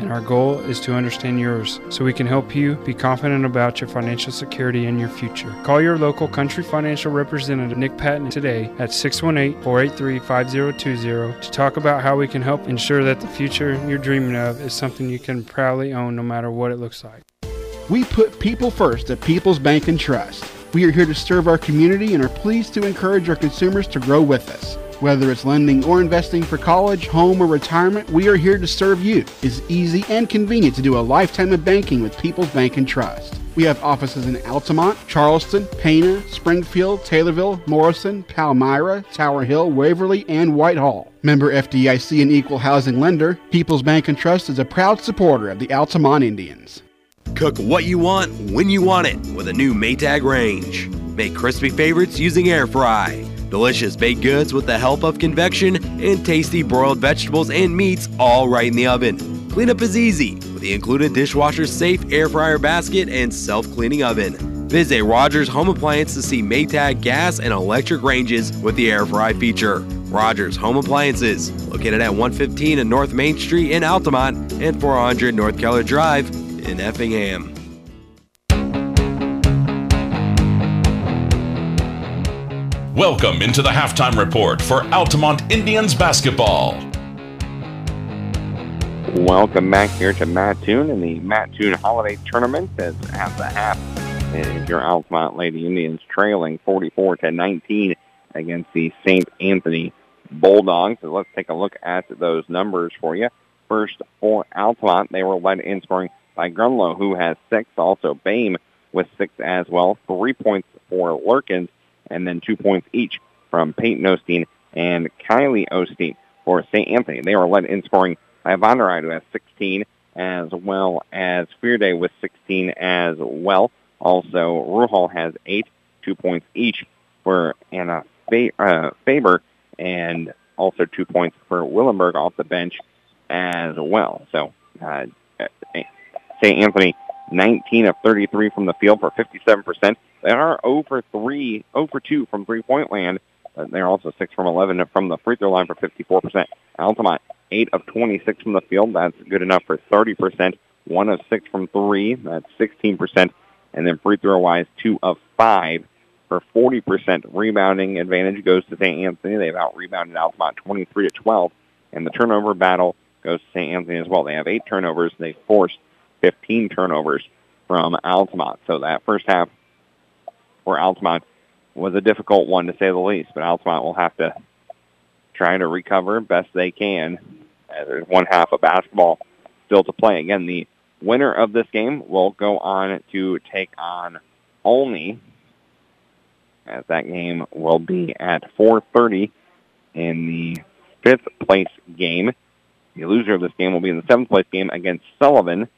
S3: and our goal is to understand yours so we can help you be confident about your financial security and your future. Call your local Country Financial representative, Nick Patton, today at 618 483 5020 to talk about how we can help ensure that the future you're dreaming of is something you can proudly own no matter what it looks like.
S4: We put people first at People's Bank and Trust. We are here to serve our community and are pleased to encourage our consumers to grow with us. Whether it's lending or investing for college, home, or retirement, we are here to serve you. It's easy and convenient to do a lifetime of banking with People's Bank and Trust. We have offices in Altamont, Charleston, Pana, Springfield, Taylorville, Morrison, Palmyra, Tower Hill, Waverly, and Whitehall. Member FDIC and equal housing lender, People's Bank and Trust is a proud supporter of the Altamont Indians.
S10: Cook what you want when you want it with a new Maytag range. Make crispy favorites using air fry. Delicious baked goods with the help of convection and tasty broiled vegetables and meats all right in the oven. Cleanup is easy with the included dishwasher safe air fryer basket and self cleaning oven. Visit Rogers Home Appliance to see Maytag gas and electric ranges with the air fry feature. Rogers Home Appliances, located at 115 and North Main Street in Altamont and 400 North Keller Drive in Effingham.
S1: Welcome into the halftime report for Altamont Indians basketball.
S2: Welcome back here to Mattoon in the Mattoon Holiday Tournament as at the half is your Altamont Lady Indians trailing 44 to 19 against the St. Anthony Bulldogs. So let's take a look at those numbers for you. First for Altamont, they were led in scoring by Grunlow, who has six. Also Bame with six as well. Three points for Lurkins, and then two points each from Peyton Osteen and Kylie Osteen for St. Anthony. They were led in scoring by Vonderheide, who has 16, as well as Fearday with 16 as well. Also, Ruhal has eight, two points each for Anna uh, Faber, and also two points for Willenberg off the bench as well. So, uh, St. Anthony, 19 of 33 from the field for 57%. They are 0 for 3, 0 for 2 from three-point land. They're also 6 from 11 from the free throw line for 54%. Altamont, 8 of 26 from the field. That's good enough for 30%. 1 of 6 from 3. That's 16%. And then free throw-wise, 2 of 5 for 40%. Rebounding advantage goes to St. Anthony. They've out-rebounded Altamont 23 to 12. And the turnover battle goes to St. Anthony as well. They have 8 turnovers. They forced 15 turnovers from Altamont. So that first half for Altamont was a difficult one to say the least, but Altamont will have to try to recover best they can. Uh, there's one half of basketball still to play. Again, the winner of this game will go on to take on Olney, as that game will be at 4.30 in the fifth place game. The loser of this game will be in the seventh place game against Sullivan.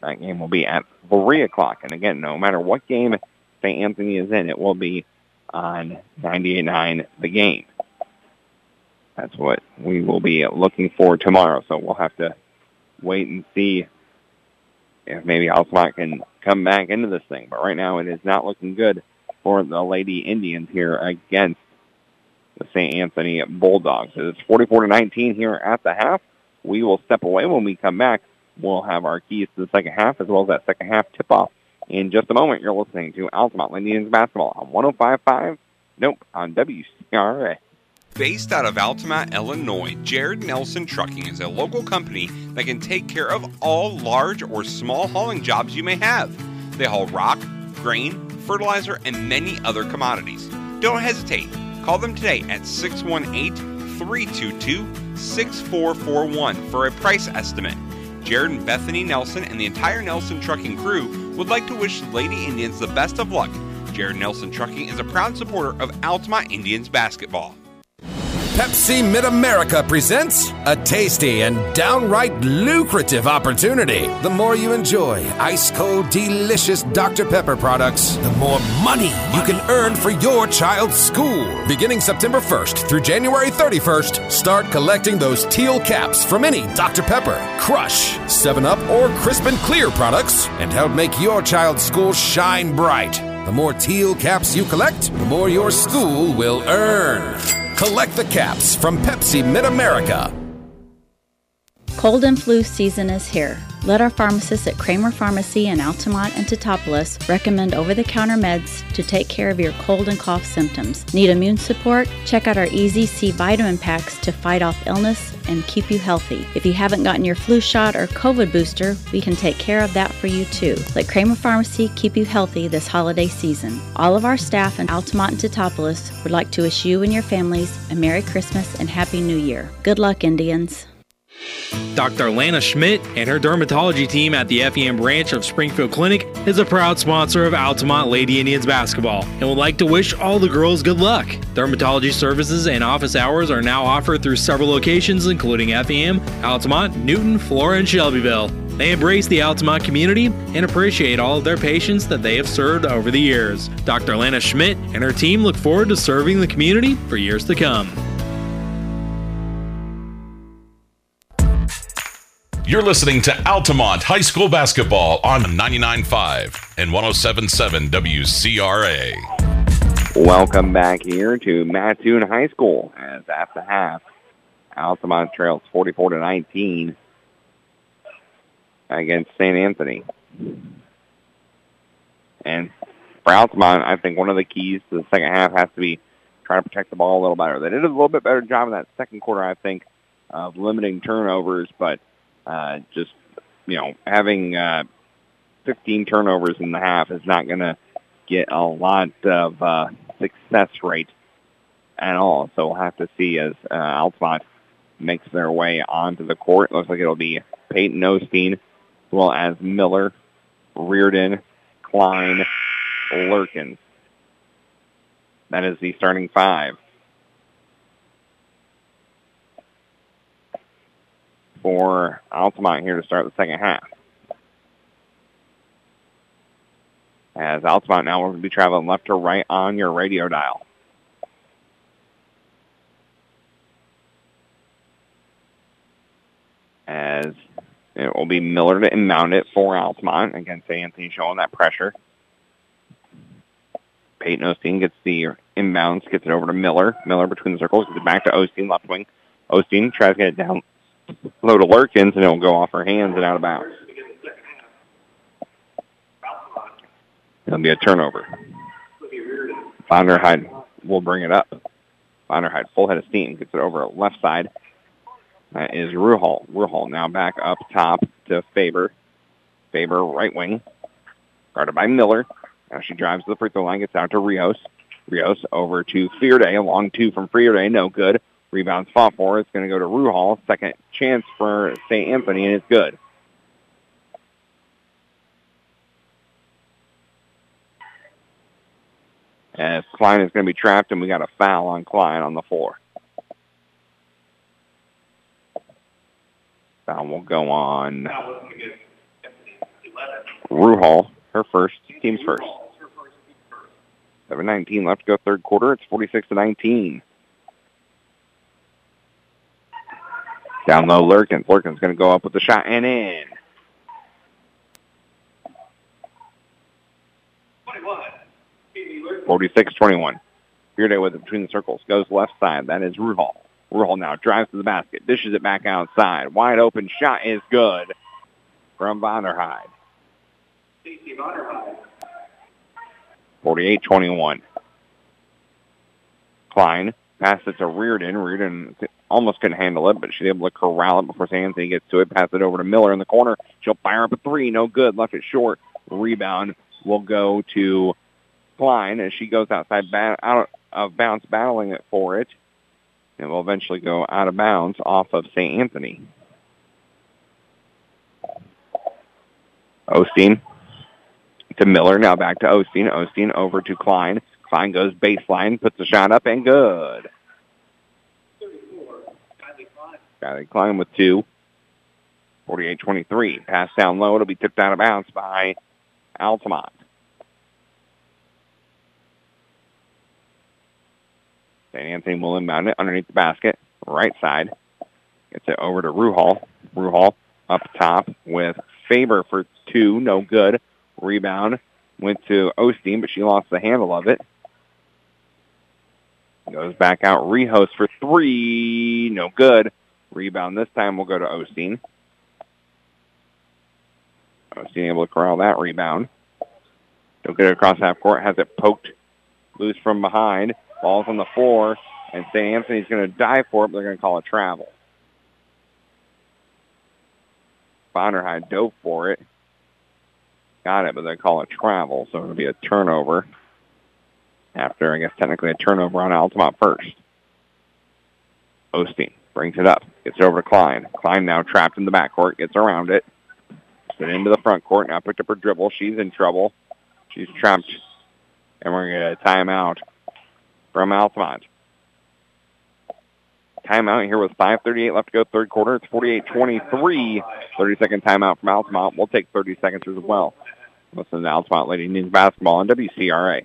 S2: That game will be at 3 o'clock. And again, no matter what game St. Anthony is in, it will be on 98.9 The Game. That's what we will be looking for tomorrow. So we'll have to wait and see if maybe Altamont can come back into this thing. But right now it is not looking good for the Lady Indians here against the St. Anthony Bulldogs. It's 44 to 19 here at the half. We will step away when we come back. We'll have our keys to the second half as well as that second half tip-off in just a moment. You're listening to Altamont Indians basketball on 105.5, nope, on WCRA.
S5: Based out of Altamont, Illinois, Jared Nelson Trucking is a local company that can take care of all large or small hauling jobs you may have. They haul rock, grain, fertilizer, and many other commodities. Don't hesitate. Call them today at 618 322 6441 for a price estimate. Jared and Bethany Nelson and the entire Nelson Trucking crew would like to wish the Lady Indians the best of luck. Jared Nelson Trucking is a proud supporter of Altamont Indians basketball.
S7: Pepsi Mid America presents a tasty and downright lucrative opportunity. The more you enjoy ice cold, delicious Dr. Pepper products, the more money you can earn for your child's school. Beginning September 1st through January 31st, start collecting those teal caps from any Dr. Pepper, Crush, 7 Up, or Crisp and Clear products and help make your child's school shine bright. The more teal caps you collect, the more your school will earn. Collect the caps from Pepsi Mid America.
S8: Cold and flu season is here. Let our pharmacists at Kramer Pharmacy in Altamont and Teutopolis recommend over the counter meds to take care of your cold and cough symptoms. Need immune support? Check out our Easy C vitamin packs to fight off illness and keep you healthy. If you haven't gotten your flu shot or COVID booster, we can take care of that for you too. Let Kramer Pharmacy keep you healthy this holiday season. All of our staff in Altamont and Teutopolis would like to wish you and your families a Merry Christmas and Happy New Year. Good luck, Indians.
S9: Dr. Lana Schmidt and her dermatology team at the FEM branch of Springfield Clinic is a proud sponsor of Altamont Lady Indians basketball and would like to wish all the girls good luck. Dermatology services and office hours are now offered through several locations, including FEM, Altamont, Newton, Flora, and Shelbyville. They embrace the Altamont community and appreciate all of their patients that they have served over the years. Dr. Lana Schmidt and her team look forward to serving the community for years to come.
S1: You're listening to Altamont High School Basketball on 99.5 and 107.7 WCRA.
S2: Welcome back here to Mattoon High School as at the half, Altamont trails 44 to 19 against St. Anthony. And for Altamont, I think one of the keys to the second half has to be trying to protect the ball a little better. They did a little bit better job in that second quarter, I think, of limiting turnovers, but Uh, just, you know, having uh, 15 turnovers in the half is not going to get a lot of uh, success rate at all. So we'll have to see as uh, Altamont makes their way onto the court. Looks like it'll be Peyton Osteen, as well as Miller, Reardon, Klein, Lurkins. That is the starting five. For Altamont here to start the second half. As Altamont now will be traveling left to right on your radio dial. As it will be Miller to mount it for Altamont against Anthony showing that pressure. Peyton Osteen gets the inbounds, gets it over to Miller. Miller between the circles, gets it back to Osteen, left wing. Osteen tries to get it down low to Lurkins, and it'll go off her hands and out of bounds. It'll be a turnover. Vonderheide will bring it up. Vonderheide, full head of steam, gets it over left side. That is Ruhal. Ruhal now back up top to Faber. Faber, right wing. Guarded by Miller. Now she drives to the free throw line, gets out to Rios. Rios over to. A long two from Fearday, no good. Rebounds fought for. It's going to go to Ruhal. Second chance for St. Anthony, and it's good. As Klein is going to be trapped, and we got a foul on Klein on the floor. Foul will go on Ruhal, her first, team's first. 7:19 left to go third quarter. It's 46 to 19. Down low, Lurkins. Lurkins going to go up with the shot and in. 46-21. Fearday with it between the circles. Goes left side. That is Ruhal. Ruhal now drives to the basket. Dishes it back outside. Wide open shot is good from Vonderheide. 48-21. Klein passed it to Reardon. Reardon almost couldn't handle it, but she's able to corral it before St. Anthony gets to it. Pass it over to Miller in the corner. She'll fire up a three. No good. Left it short. Rebound will go to Klein as she goes outside out of bounds battling it for it. And will eventually go out of bounds off of St. Anthony. Osteen to Miller. Now back to Osteen. Osteen over to Klein. Klein goes baseline, puts the shot up, and good. Kylie Klein with two. 48-23. Pass down low. It'll be tipped out of bounds by Altamont. St. Anthony will inbound it underneath the basket. Right side. Gets it over to Ruhal. Ruhal up top with Faber for two. No good. Rebound went to Osteen, but she lost the handle of it. Goes back out. Rios for three. No good. Rebound this time we'll go to Osteen. Osteen able to corral that rebound. He'll get it across half court. Has it poked loose from behind. Ball's on the floor. And St. Anthony's going to dive for it, but they're going to call it travel. Vonderheide dove for it. Got it, but they call it travel, so it'll be a turnover. After, I guess, technically a turnover on Altamont first. Osteen brings it up, gets it over to Klein. Klein now trapped in the backcourt, gets around it, gets into the front court. Now picked up her dribble. She's in trouble. She's trapped, and we're going to get a timeout from Altamont. Timeout here with 5.38 left to go third quarter. It's 48-23. 30-second timeout from Altamont. We'll take 30 seconds as well. Listen to Altamont Lady Indians basketball on WCRA.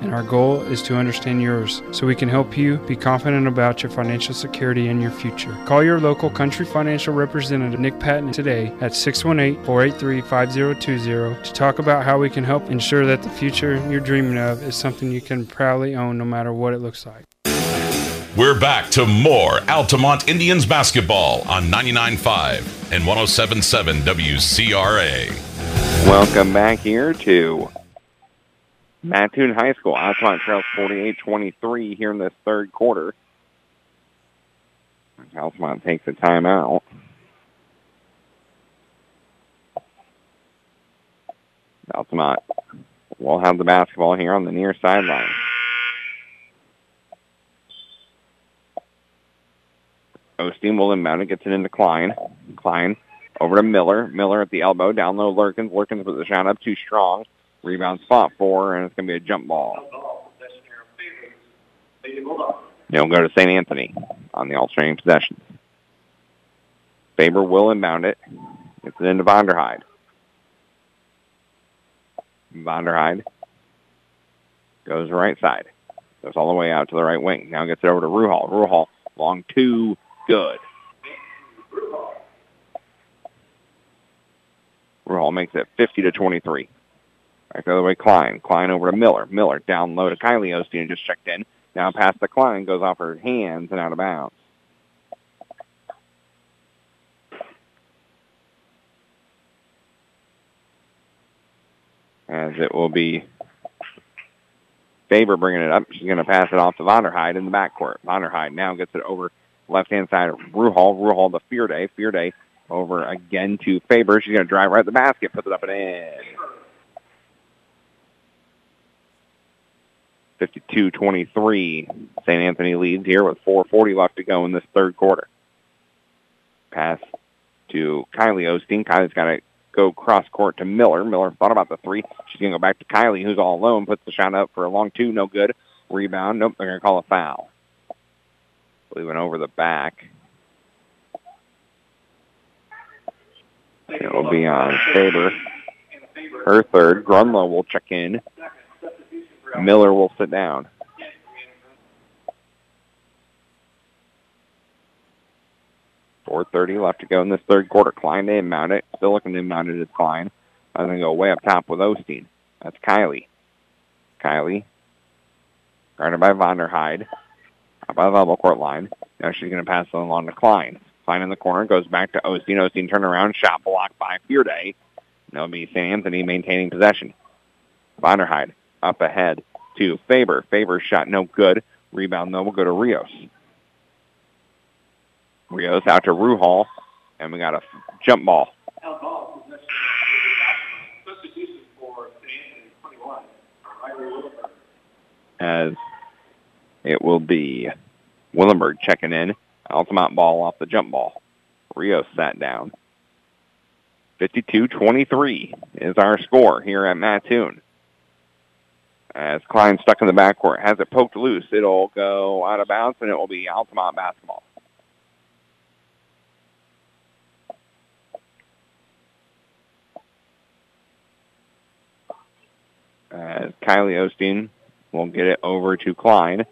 S3: and our goal is to understand yours so we can help you be confident about your financial security and your future. Call your local Country Financial representative, Nick Patton, today at 618 483 5020 to talk about how we can help ensure that the future you're dreaming of is something you can proudly own no matter what it looks like.
S1: We're back to more Altamont Indians basketball on 99.5 and 107.7 WCRA.
S2: Welcome back here to Mattoon High School. Altamont trails 48-23 here in this third quarter. Altamont takes a timeout. Altamont will have the basketball here on the near sideline. Osteen will inbound it, gets it into Klein. Klein over to Miller. Miller at the elbow, down low Lurkins. Lurkins with the shot up too strong. Rebound spot four, and it's going to be a jump ball. It'll go to St. Anthony on the alternating possession. Faber will inbound it. Gets it into Vonderheide. Vonderheide goes right side. Goes all the way out to the right wing. Now gets it over to Ruhal. Ruhal, long two, good. Ruhal makes it 50 to 23. Back the other way, Klein. Klein over to Miller. Miller down low to Kylie Osteen, just checked in. Now past the Klein, goes off her hands and out of bounds. As it will be Faber bringing it up. She's going to pass it off to Vonderheide in the backcourt. Vonderheide now gets it over left-hand side of Ruhal. Ruhal to Fearday. Fearday over again to Faber. She's going to drive right at the basket, put it up and in. 52-23. St. Anthony leads here with 4.40 left to go in this third quarter. Pass to Kylie Osteen. Kylie's got to go cross court to Miller. Miller thought about the three. She's going to go back to Kylie, who's all alone. Puts the shot up for a long two. No good. Rebound. Nope, they're going to call a foul. Leaving over the back. It will be on Faber. Her third. Grunlow will check in. Miller will sit down. Four thirty left to go in this third quarter. Klein to mount it. Still looking to mount it as Klein. I'm going to go way up top with Osteen. That's Kylie. Kylie. Guarded by Vonderheide. Up by the level court line. Now she's going to pass it along to Klein. Klein in the corner. Goes back to Osteen. Osteen turn around. Shot blocked by Fearday. That'll be St. Anthony maintaining possession. Vonderheide up ahead to Faber. Faber's shot no good. Rebound though will go to Rios. Rios out to Ruhal, and we got a jump ball. As it will be Willenberg checking in. Altamont ball off the jump ball. Rios sat down. 52-23 is our score here at Mattoon. As Klein stuck in the backcourt, has it poked loose. It'll go out of bounds, and it will be Altamont basketball. As Kylie Osteen will get it over to Klein.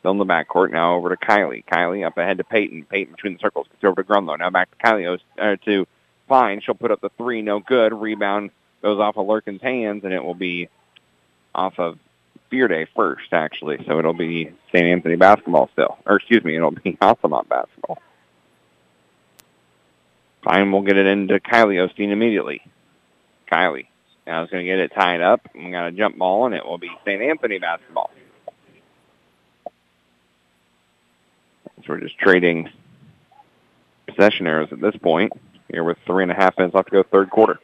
S2: Still in the backcourt. Now over to Kylie. Kylie up ahead to Peyton. Peyton between the circles. Gets over to Grunlow. Now back to Kylie Ost- uh, to Klein. She'll put up the three. No good. Rebound goes off of Lurkin's hands, and it will be off of Fearday first, actually. So it'll be St. Anthony basketball still. Or excuse me, it'll be [laughs] Altamont basketball. Fine, we'll get it into Kylie Osteen immediately. Kylie. Now is going to get it tied up. We got a jump ball, and it will be St. Anthony basketball. So we're just trading possession arrows at this point. Here with three and a half minutes left to go third quarter.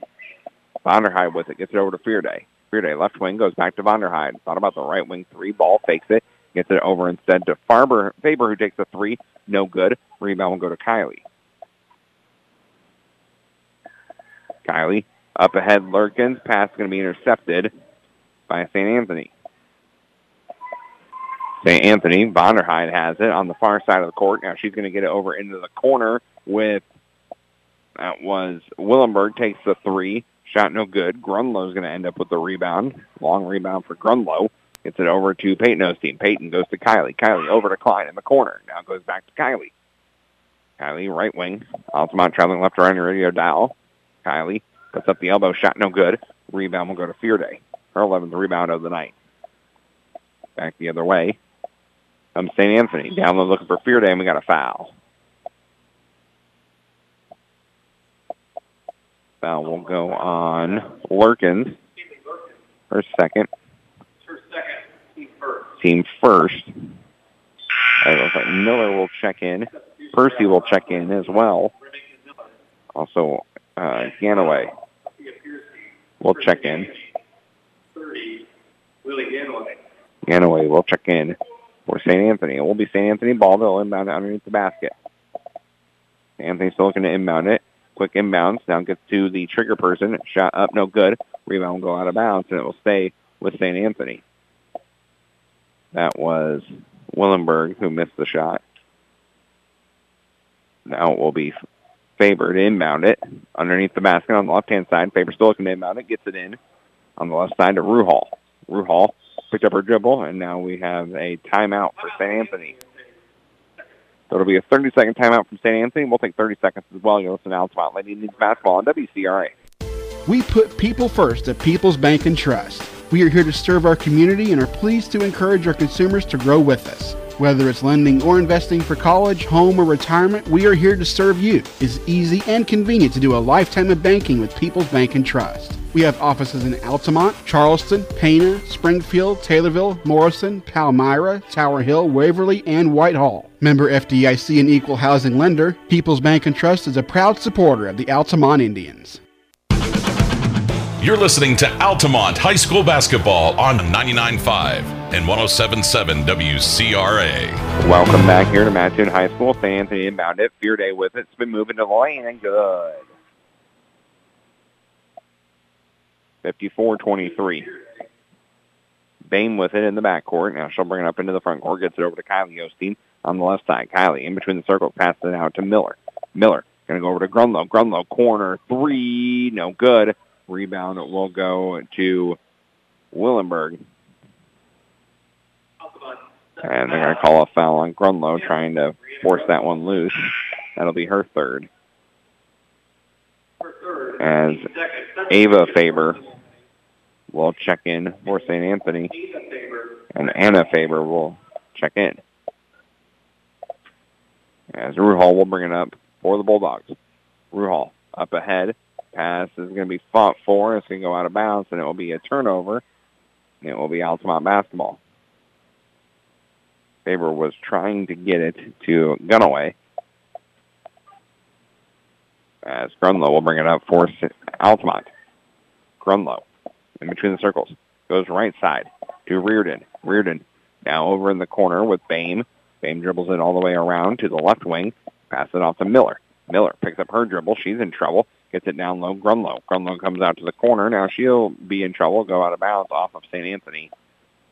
S2: Vonderheide with it. Gets it over to Fearday. Fearday left wing goes back to Vonderheide. Thought about the right wing three. Ball fakes it. Gets it over instead to Farber, Faber who takes the three. No good. Rebound will go to Kylie. Kylie up ahead, Lurkins. Pass going to be intercepted by St. Anthony. St. Anthony, Vonderheide has it on the far side of the court. Now she's going to get it over into the corner with, that was Willenberg takes the three. Shot no good. Grunlow's going to end up with the rebound. Long rebound for Grunlow. Gets it over to Peyton Osteen. Peyton goes to Kylie. Kylie over to Klein in the corner. Now goes back to Kylie. Kylie, right wing. Altamont traveling left around your radio dial. Kylie puts up the elbow. Shot no good. Rebound will go to Fearday. Her 11th rebound of the night. Back the other way. Comes St. Anthony. Down low looking for Fearday, and we got a foul. Foul will go on Lurkins for second. Team first. Like Miller will check in. Percy will check in as well. Also, uh, Ganaway will check in. Ganaway will check in for St. Anthony. It will be St. Anthony ball. They'll inbound it underneath the basket. Anthony's still looking to inbound it. Quick inbounds. Now gets to the trigger person. Shot up, no good. Rebound will go out of bounds, and it will stay with St. Anthony. That was Willenberg who missed the shot. Now it will be Faber to inbound it underneath the basket on the left-hand side. Faber still looking to inbound it, gets it in on the left side to Ruhal. Ruhal picked up her dribble, and now we have a timeout for St. Anthony. So it'll be a 30-second timeout from St. Anthony. We'll take 30 seconds as well. You'll listen to Altamont Lady Indians basketball on WCRA.
S4: We put people first at People's Bank and Trust. We are here to serve our community and are pleased to encourage our consumers to grow with us. Whether it's lending or investing for college, home, or retirement, we are here to serve you. It's easy and convenient to do a lifetime of banking with People's Bank and Trust. We have offices in Altamont, Charleston, Pana, Springfield, Taylorville, Morrison, Palmyra, Tower Hill, Waverly, and Whitehall. Member FDIC and equal housing lender, People's Bank and Trust is a proud supporter of the Altamont Indians.
S1: You're listening to Altamont High School Basketball on 99.5 and 107.7 WCRA.
S2: Welcome back here to Mattoon High School. St. Anthony inbound it. Fearday with it. It's been moving to lane and good. 54-23. Bame with it in the backcourt. Now she'll bring it up into the front court. Gets it over to Kylie Osteen on the left side. Kylie in between the circles. Passes it out to Miller. Miller going to go over to Grunlow. Grunlow corner three. No good. Rebound will go to Willenberg. And they're going to call a foul on Grunlow trying to force that one loose. That'll be her third. As Ava Faber will check in for St. Anthony. And Anna Faber will check in. As Ruhal will bring it up for the Bulldogs. Ruhal up ahead. Pass is going to be fought for. It's going to go out of bounds, and it will be a turnover. It will be Altamont basketball. Faber was trying to get it to Gunaway. As Grunlow will bring it up for Altamont. Grunlow in between the circles. Goes right side to Reardon. Reardon now over in the corner with Bame. Bame dribbles it all the way around to the left wing. Pass it off to Miller. Miller picks up her dribble. She's in trouble. Gets it down low. Grunlow. Grunlow comes out to the corner. Now she'll be in trouble. Go out of bounds off of St. Anthony.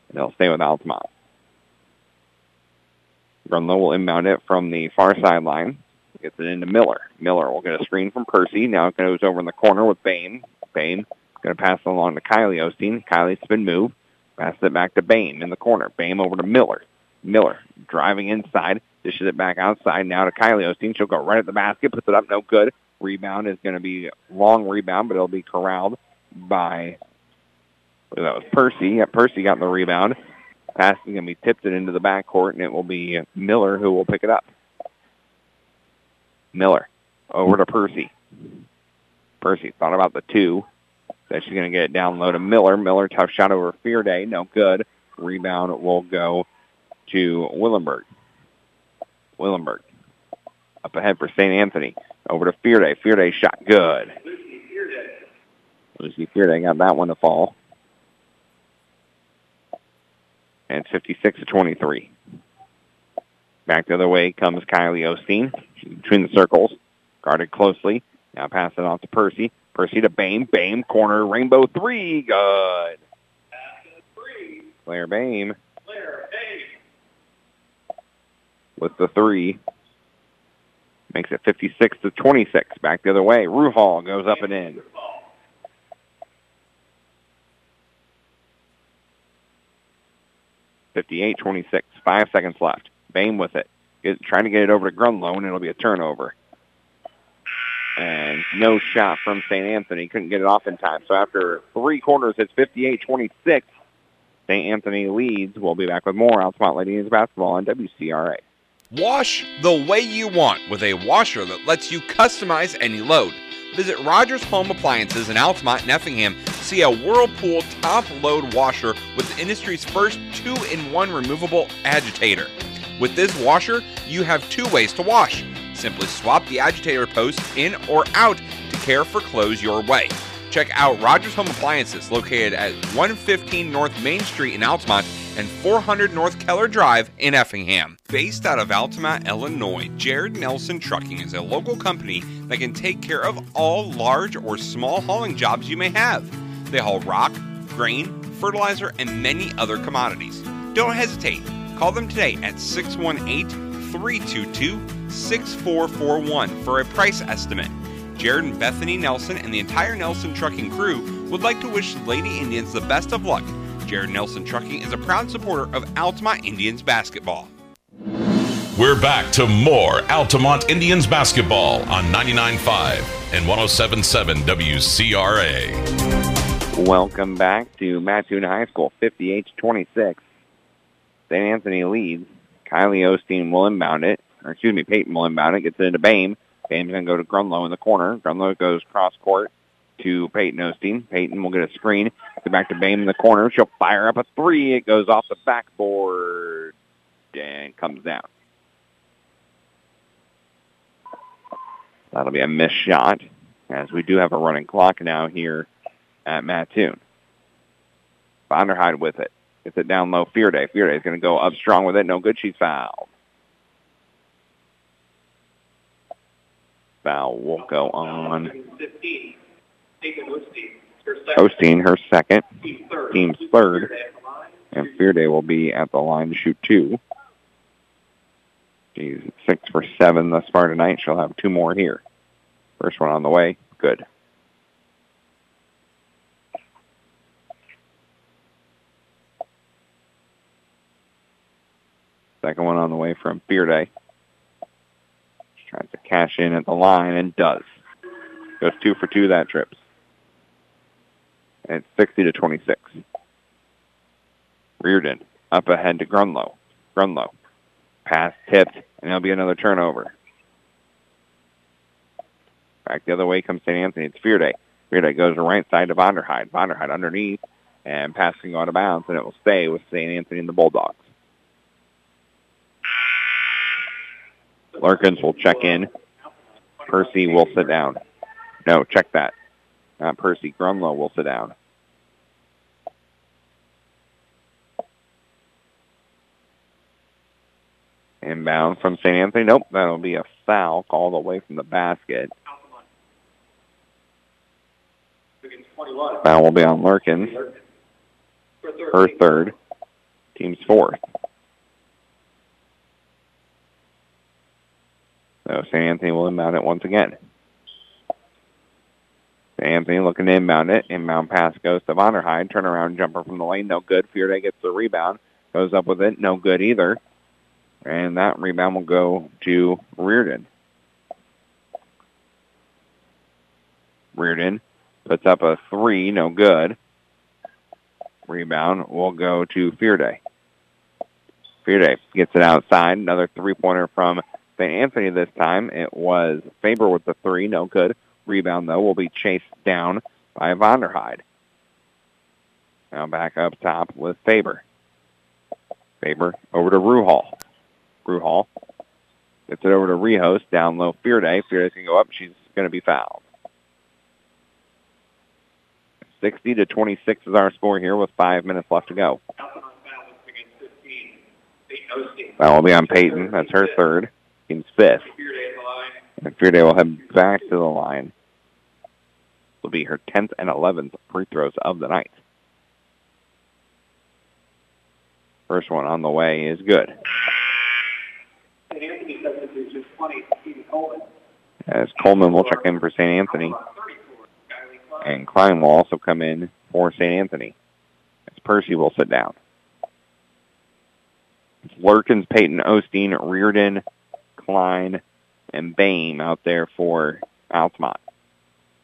S2: And they'll stay with Altamont. Grunlow will inbound it from the far sideline. Gets it into Miller. Miller will get a screen from Percy. Now it goes over in the corner with Bame. Bame going to pass it along to Kylie Osteen. Kylie spin move. Passes it back to Bame in the corner. Bame over to Miller. Miller driving inside. Dishes it back outside. Now to Kylie Osteen. She'll go right at the basket. Puts it up. No good. Rebound is going to be long rebound, but it'll be corralled by, that was Percy. Yeah, Percy got the rebound. Pass is going to be tipped it into the backcourt, and it will be Miller who will pick it up. Miller over to Percy. Percy thought about the two. That she's going to get it down low to Miller. Miller, tough shot over Fearday. No good. Rebound will go to Willenberg. Willenberg up ahead for St. Anthony. Over to Fearday. Fear Day shot good. Lucy Fearday got that one to fall. And it's 56 to 23. Back the other way comes Kylie Osteen. Between the circles. Guarded closely. Now pass it off to Percy. Percy to Bame. Bame, corner, rainbow three. Good. Claire Bame. With the three. Makes it 56 to 26. Back the other way. Ruhal goes up and in. Fifty-eight, twenty-six. Five seconds left. Bame with it. Trying to get it over to Grunlow, and it'll be a turnover. And no shot from St. Anthony. Couldn't get it off in time. So after three quarters, it's 58-26. St. Anthony leads. We'll be back with more Lady Indians basketball on WCRA.
S5: Wash the way you want with a washer that lets you customize any load. Visit Rogers Home Appliances in Altamont and Effingham. See a Whirlpool top load washer with the industry's first two in one removable agitator. With this washer, you have two ways to wash. Simply swap the agitator post in or out to care for clothes your way. Check out Rogers Home Appliances located at 115 North Main Street in Altamont and 400 North Keller Drive in Effingham. Based out of Altamont, Illinois, Jared Nelson Trucking is a local company that can take care of all large or small hauling jobs you may have. They haul rock, grain, fertilizer, and many other commodities. Don't hesitate. Call them today at 618 322 6441 for a price estimate. Jared and Bethany Nelson and the entire Nelson Trucking crew would like to wish the Lady Indians the best of luck. Jared Nelson Trucking is a proud supporter of Altamont Indians basketball.
S1: We're back to more Altamont Indians basketball on 99.5 and 107.7 WCRA.
S2: Welcome back to Mattoon High School, 58 26. St. Anthony leads. Kylie Osteen will inbound it, or excuse me, Peyton will inbound it, gets it into Bame. Bame's going to go to Grunlow in the corner. Grunlow goes cross court to Peyton Osteen. Peyton will get a screen. Get back to Bame in the corner. She'll fire up a three. It goes off the backboard and comes down. That'll be a missed shot as we do have a running clock now here at Mattoon. Vonderheide with it. Gets it down low. Fearday. Fearday is going to go up strong with it. No good. She's fouled. Foul will go on. Osteen, her second. Team's third. And Fearday will be at the line to shoot two. She's six for seven thus far tonight. She'll have two more here. First one on the way. Good. Second one on the way from Fearday. She tries to cash in at the line and does. Goes two for two that trip. And it's 60 to 26. Reardon up ahead to Grunlow. Grunlow. Pass tipped, and there'll be another turnover. Back the other way comes St. Anthony. It's Fearday. Fearday goes right side to Vonderheide. Vonderheide underneath and passing out of bounds, and it will stay with St. Anthony and the Bulldogs. Lurkins will check in. Percy will sit down. No, check that. Not Percy. Grunlow will sit down. Inbound from St. Anthony. Nope, that'll be a foul called away from the basket. Foul will be on Lurkins. Her third. Team's fourth. So St. Anthony will inbound it once again. Anthony looking to inbound it. Inbound pass goes to Vonderheide. Turnaround jumper from the lane. No good. Fearday gets the rebound. Goes up with it. No good either. And that rebound will go to Reardon. Reardon puts up a three. No good. Rebound will go to Fearday. Fearday gets it outside. Another three-pointer from St. Anthony this time. It was Faber with the three, no good. Rebound, though, will be chased down by Vonderheide. Now back up top with Faber. Faber over to Ruhal. Ruhal gets it over to Rios, down low Fearday. Fearday's going to go up. She's going to be fouled. 60 to 26 is our score here with five minutes left to go. That will be on Peyton. That's her third. Team's fifth. And will head back to the line. Will be her 10th and 11th free throws of the night. First one on the way is good. As Coleman will check in for St. Anthony. And Klein will also come in for St. Anthony. As Percy will sit down. It's Lurkins, Peyton, Osteen, Reardon, Klein, and Bame out there for Altamont.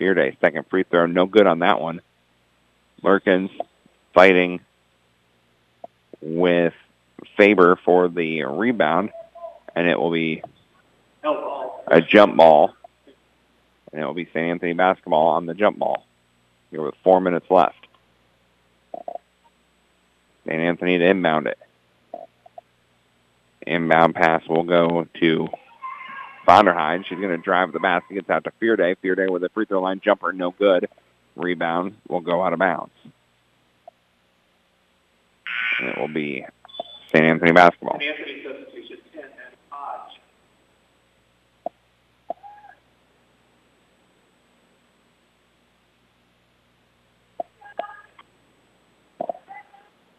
S2: Fearday, second free throw, no good on that one. Lurkins fighting with Faber for the rebound, and it will be a jump ball, and it will be St. Anthony basketball on the jump ball. Here with four minutes left. St. Anthony to inbound it. Inbound pass will go to Vonderheide. She's going to drive the basket. Gets out to Fearday. Fearday with a free throw line jumper, no good. Rebound will go out of bounds. And it will be St. Anthony basketball.
S6: St. Anthony substitution 10 and Hodge.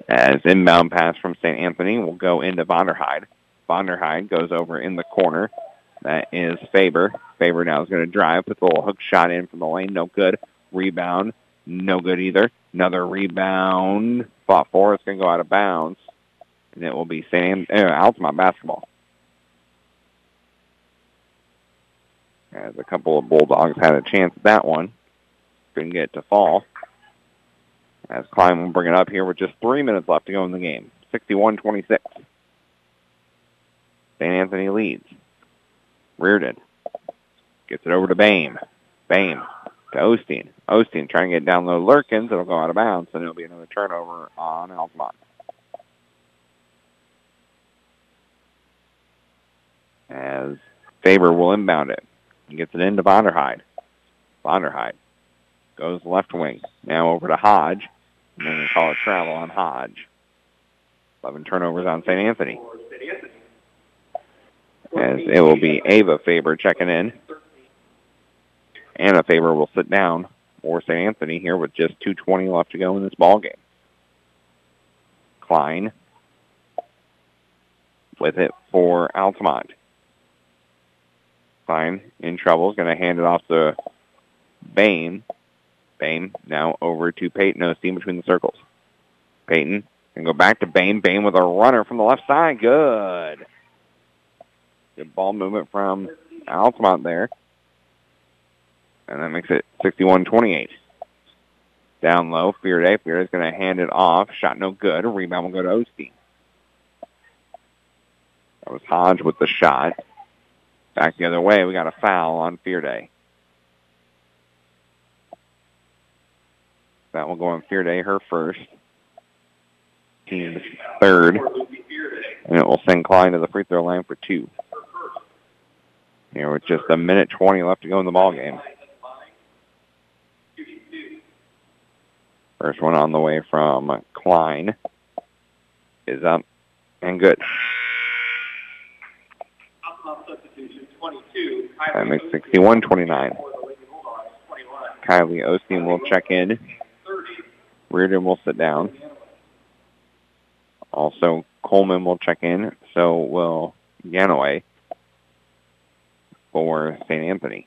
S2: As inbound pass from St. Anthony will go into Vonderheide. Vonderheide goes over in the corner. That is Faber. Faber now is going to drive, puts a little hook shot in from the lane, no good. Rebound, no good either. Another rebound, fought for. It's going to go out of bounds, and it will be St. Uh, Altamont basketball. As a couple of Bulldogs had a chance at that one, couldn't get it to fall. As Klein will bring it up here with just three minutes left to go in the game. 61-26. St. Anthony leads. Reardon gets it over to Bame. Bame to Osteen. Osteen trying to get down low Lurkins. It'll go out of bounds, and it'll be another turnover on Altamont. As Faber will inbound it. He gets it into Vonderheide. Vonderheide goes left wing. Now over to Hodge. And then we call it travel on Hodge. 11 turnovers on St. Anthony. As it will be Ava Faber checking in. Anna Faber will sit down for St. Anthony here with just 2.20 left to go in this ball game. Klein with it for Altamont. Klein in trouble. Is going to hand it off to Bame. Bame now over to Peyton Osteen between the circles. Peyton can go back to Bame. Bame with a runner from the left side. Good. Good ball movement from Altamont there. And that makes it 61-28. Down low, Fearday. Fearday's going to hand it off. Shot no good. Rebound will go to Osteen. That was Hodge with the shot. Back the other way, we got a foul on Fearday. That will go on Fearday, her first. Team's third. And it will send Klein to the free throw line for two. Here with just a minute 20 left to go in the ball game. First one on the way from Klein is up and good. That makes 61-29. Kylie Osteen will check in. Reardon will sit down. Also, Coleman will check in. So will Ganaway for St. Anthony.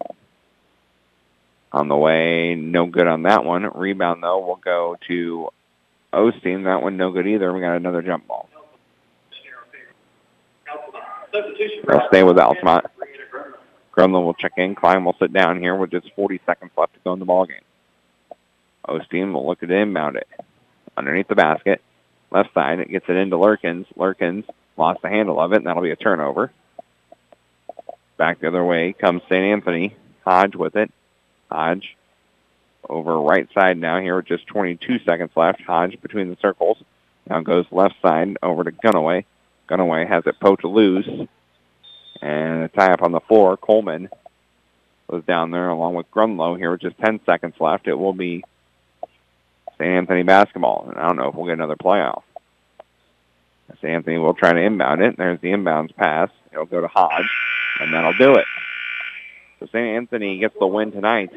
S2: On the way, no good on that one. Rebound, though, will go to Osteen. That one no good either. We got another jump ball. They'll stay with Altamont. Grunlow will check in. Klein will sit down here with just 40 seconds left to go in the ball game. Osteen will look at it mount it. Underneath the basket. Left side. It gets it into Lurkins. Lurkins lost the handle of it, and that'll be a turnover. Back the other way comes St. Anthony. Hodge with it. Hodge over right side now here with just 22 seconds left. Hodge between the circles. Now goes left side over to Gunaway. Gunaway has it poked loose. And a tie up on the floor. Coleman was down there along with Grunlow here with just 10 seconds left. It will be St. Anthony basketball. And I don't know if we'll get another playoff. St. Anthony will try to inbound it. There's the inbounds pass. It'll go to Hodge, and that'll do it. So St. Anthony gets the win tonight,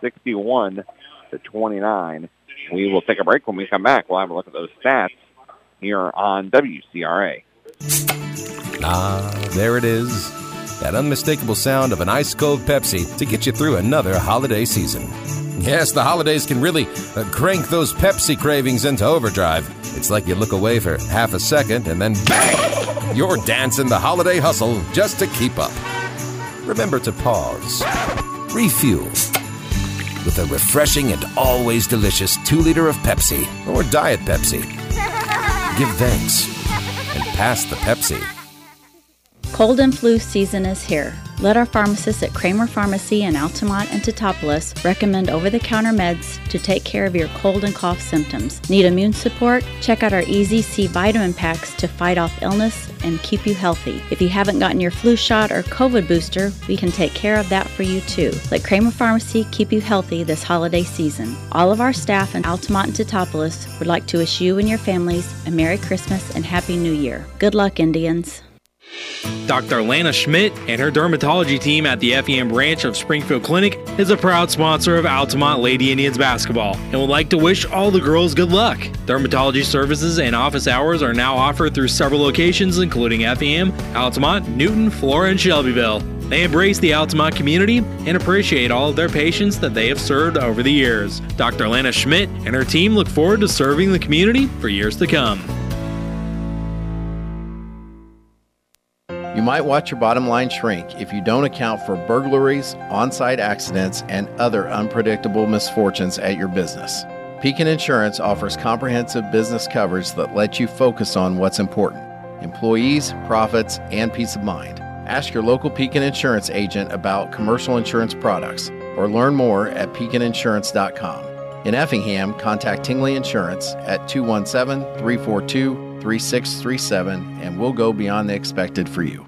S2: 61 to 29. We will take a break. When we come back, we'll have a look at those stats here on WCRA.
S7: Ah, there it is. That unmistakable sound of an ice cold Pepsi to get you through another holiday season. Yes, the holidays can really uh, crank those Pepsi cravings into overdrive. It's like you look away for half a second and then bang! You're dancing the holiday hustle just to keep up. Remember to pause, refuel with a refreshing and always delicious 2 liter of Pepsi or Diet Pepsi. give thanks, and pass the Pepsi.
S8: Cold and flu season is here. Let our pharmacists at Kramer Pharmacy in Altamont and Teutopolis recommend over the counter meds to take care of your cold and cough symptoms. Need immune support? Check out our Easy C vitamin packs to fight off illness and keep you healthy. If you haven't gotten your flu shot or COVID booster, we can take care of that for you too. Let Kramer Pharmacy keep you healthy this holiday season. All of our staff in Altamont and Teutopolis would like to wish you and your families a Merry Christmas and Happy New Year. Good luck, Indians.
S9: Dr. Lana Schmidt and her dermatology team at the FEM branch of Springfield Clinic is a proud sponsor of Altamont Lady Indians basketball and would like to wish all the girls good luck. Dermatology services and office hours are now offered through several locations, including FEM, Altamont, Newton, Flora, and Shelbyville. They embrace the Altamont community and appreciate all of their patients that they have served over the years. Dr. Lana Schmidt and her team look forward to serving the community for years to come.
S11: You might watch your bottom line shrink if you don't account for burglaries, on site accidents, and other unpredictable misfortunes at your business. Pekin Insurance offers comprehensive business coverage that lets you focus on what's important employees, profits, and peace of mind. Ask your local Pekin Insurance agent about commercial insurance products or learn more at pekininsurance.com. In Effingham, contact Tingley Insurance at 217 342 3637 and we'll go beyond the expected for you.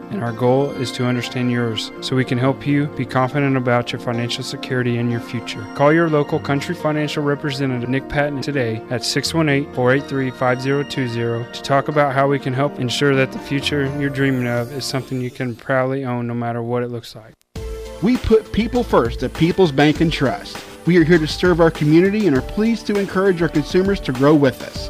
S3: and our goal is to understand yours so we can help you be confident about your financial security and your future. Call your local Country Financial representative, Nick Patton, today at 618 483 5020 to talk about how we can help ensure that the future you're dreaming of is something you can proudly own no matter what it looks like.
S4: We put people first at People's Bank and Trust. We are here to serve our community and are pleased to encourage our consumers to grow with us.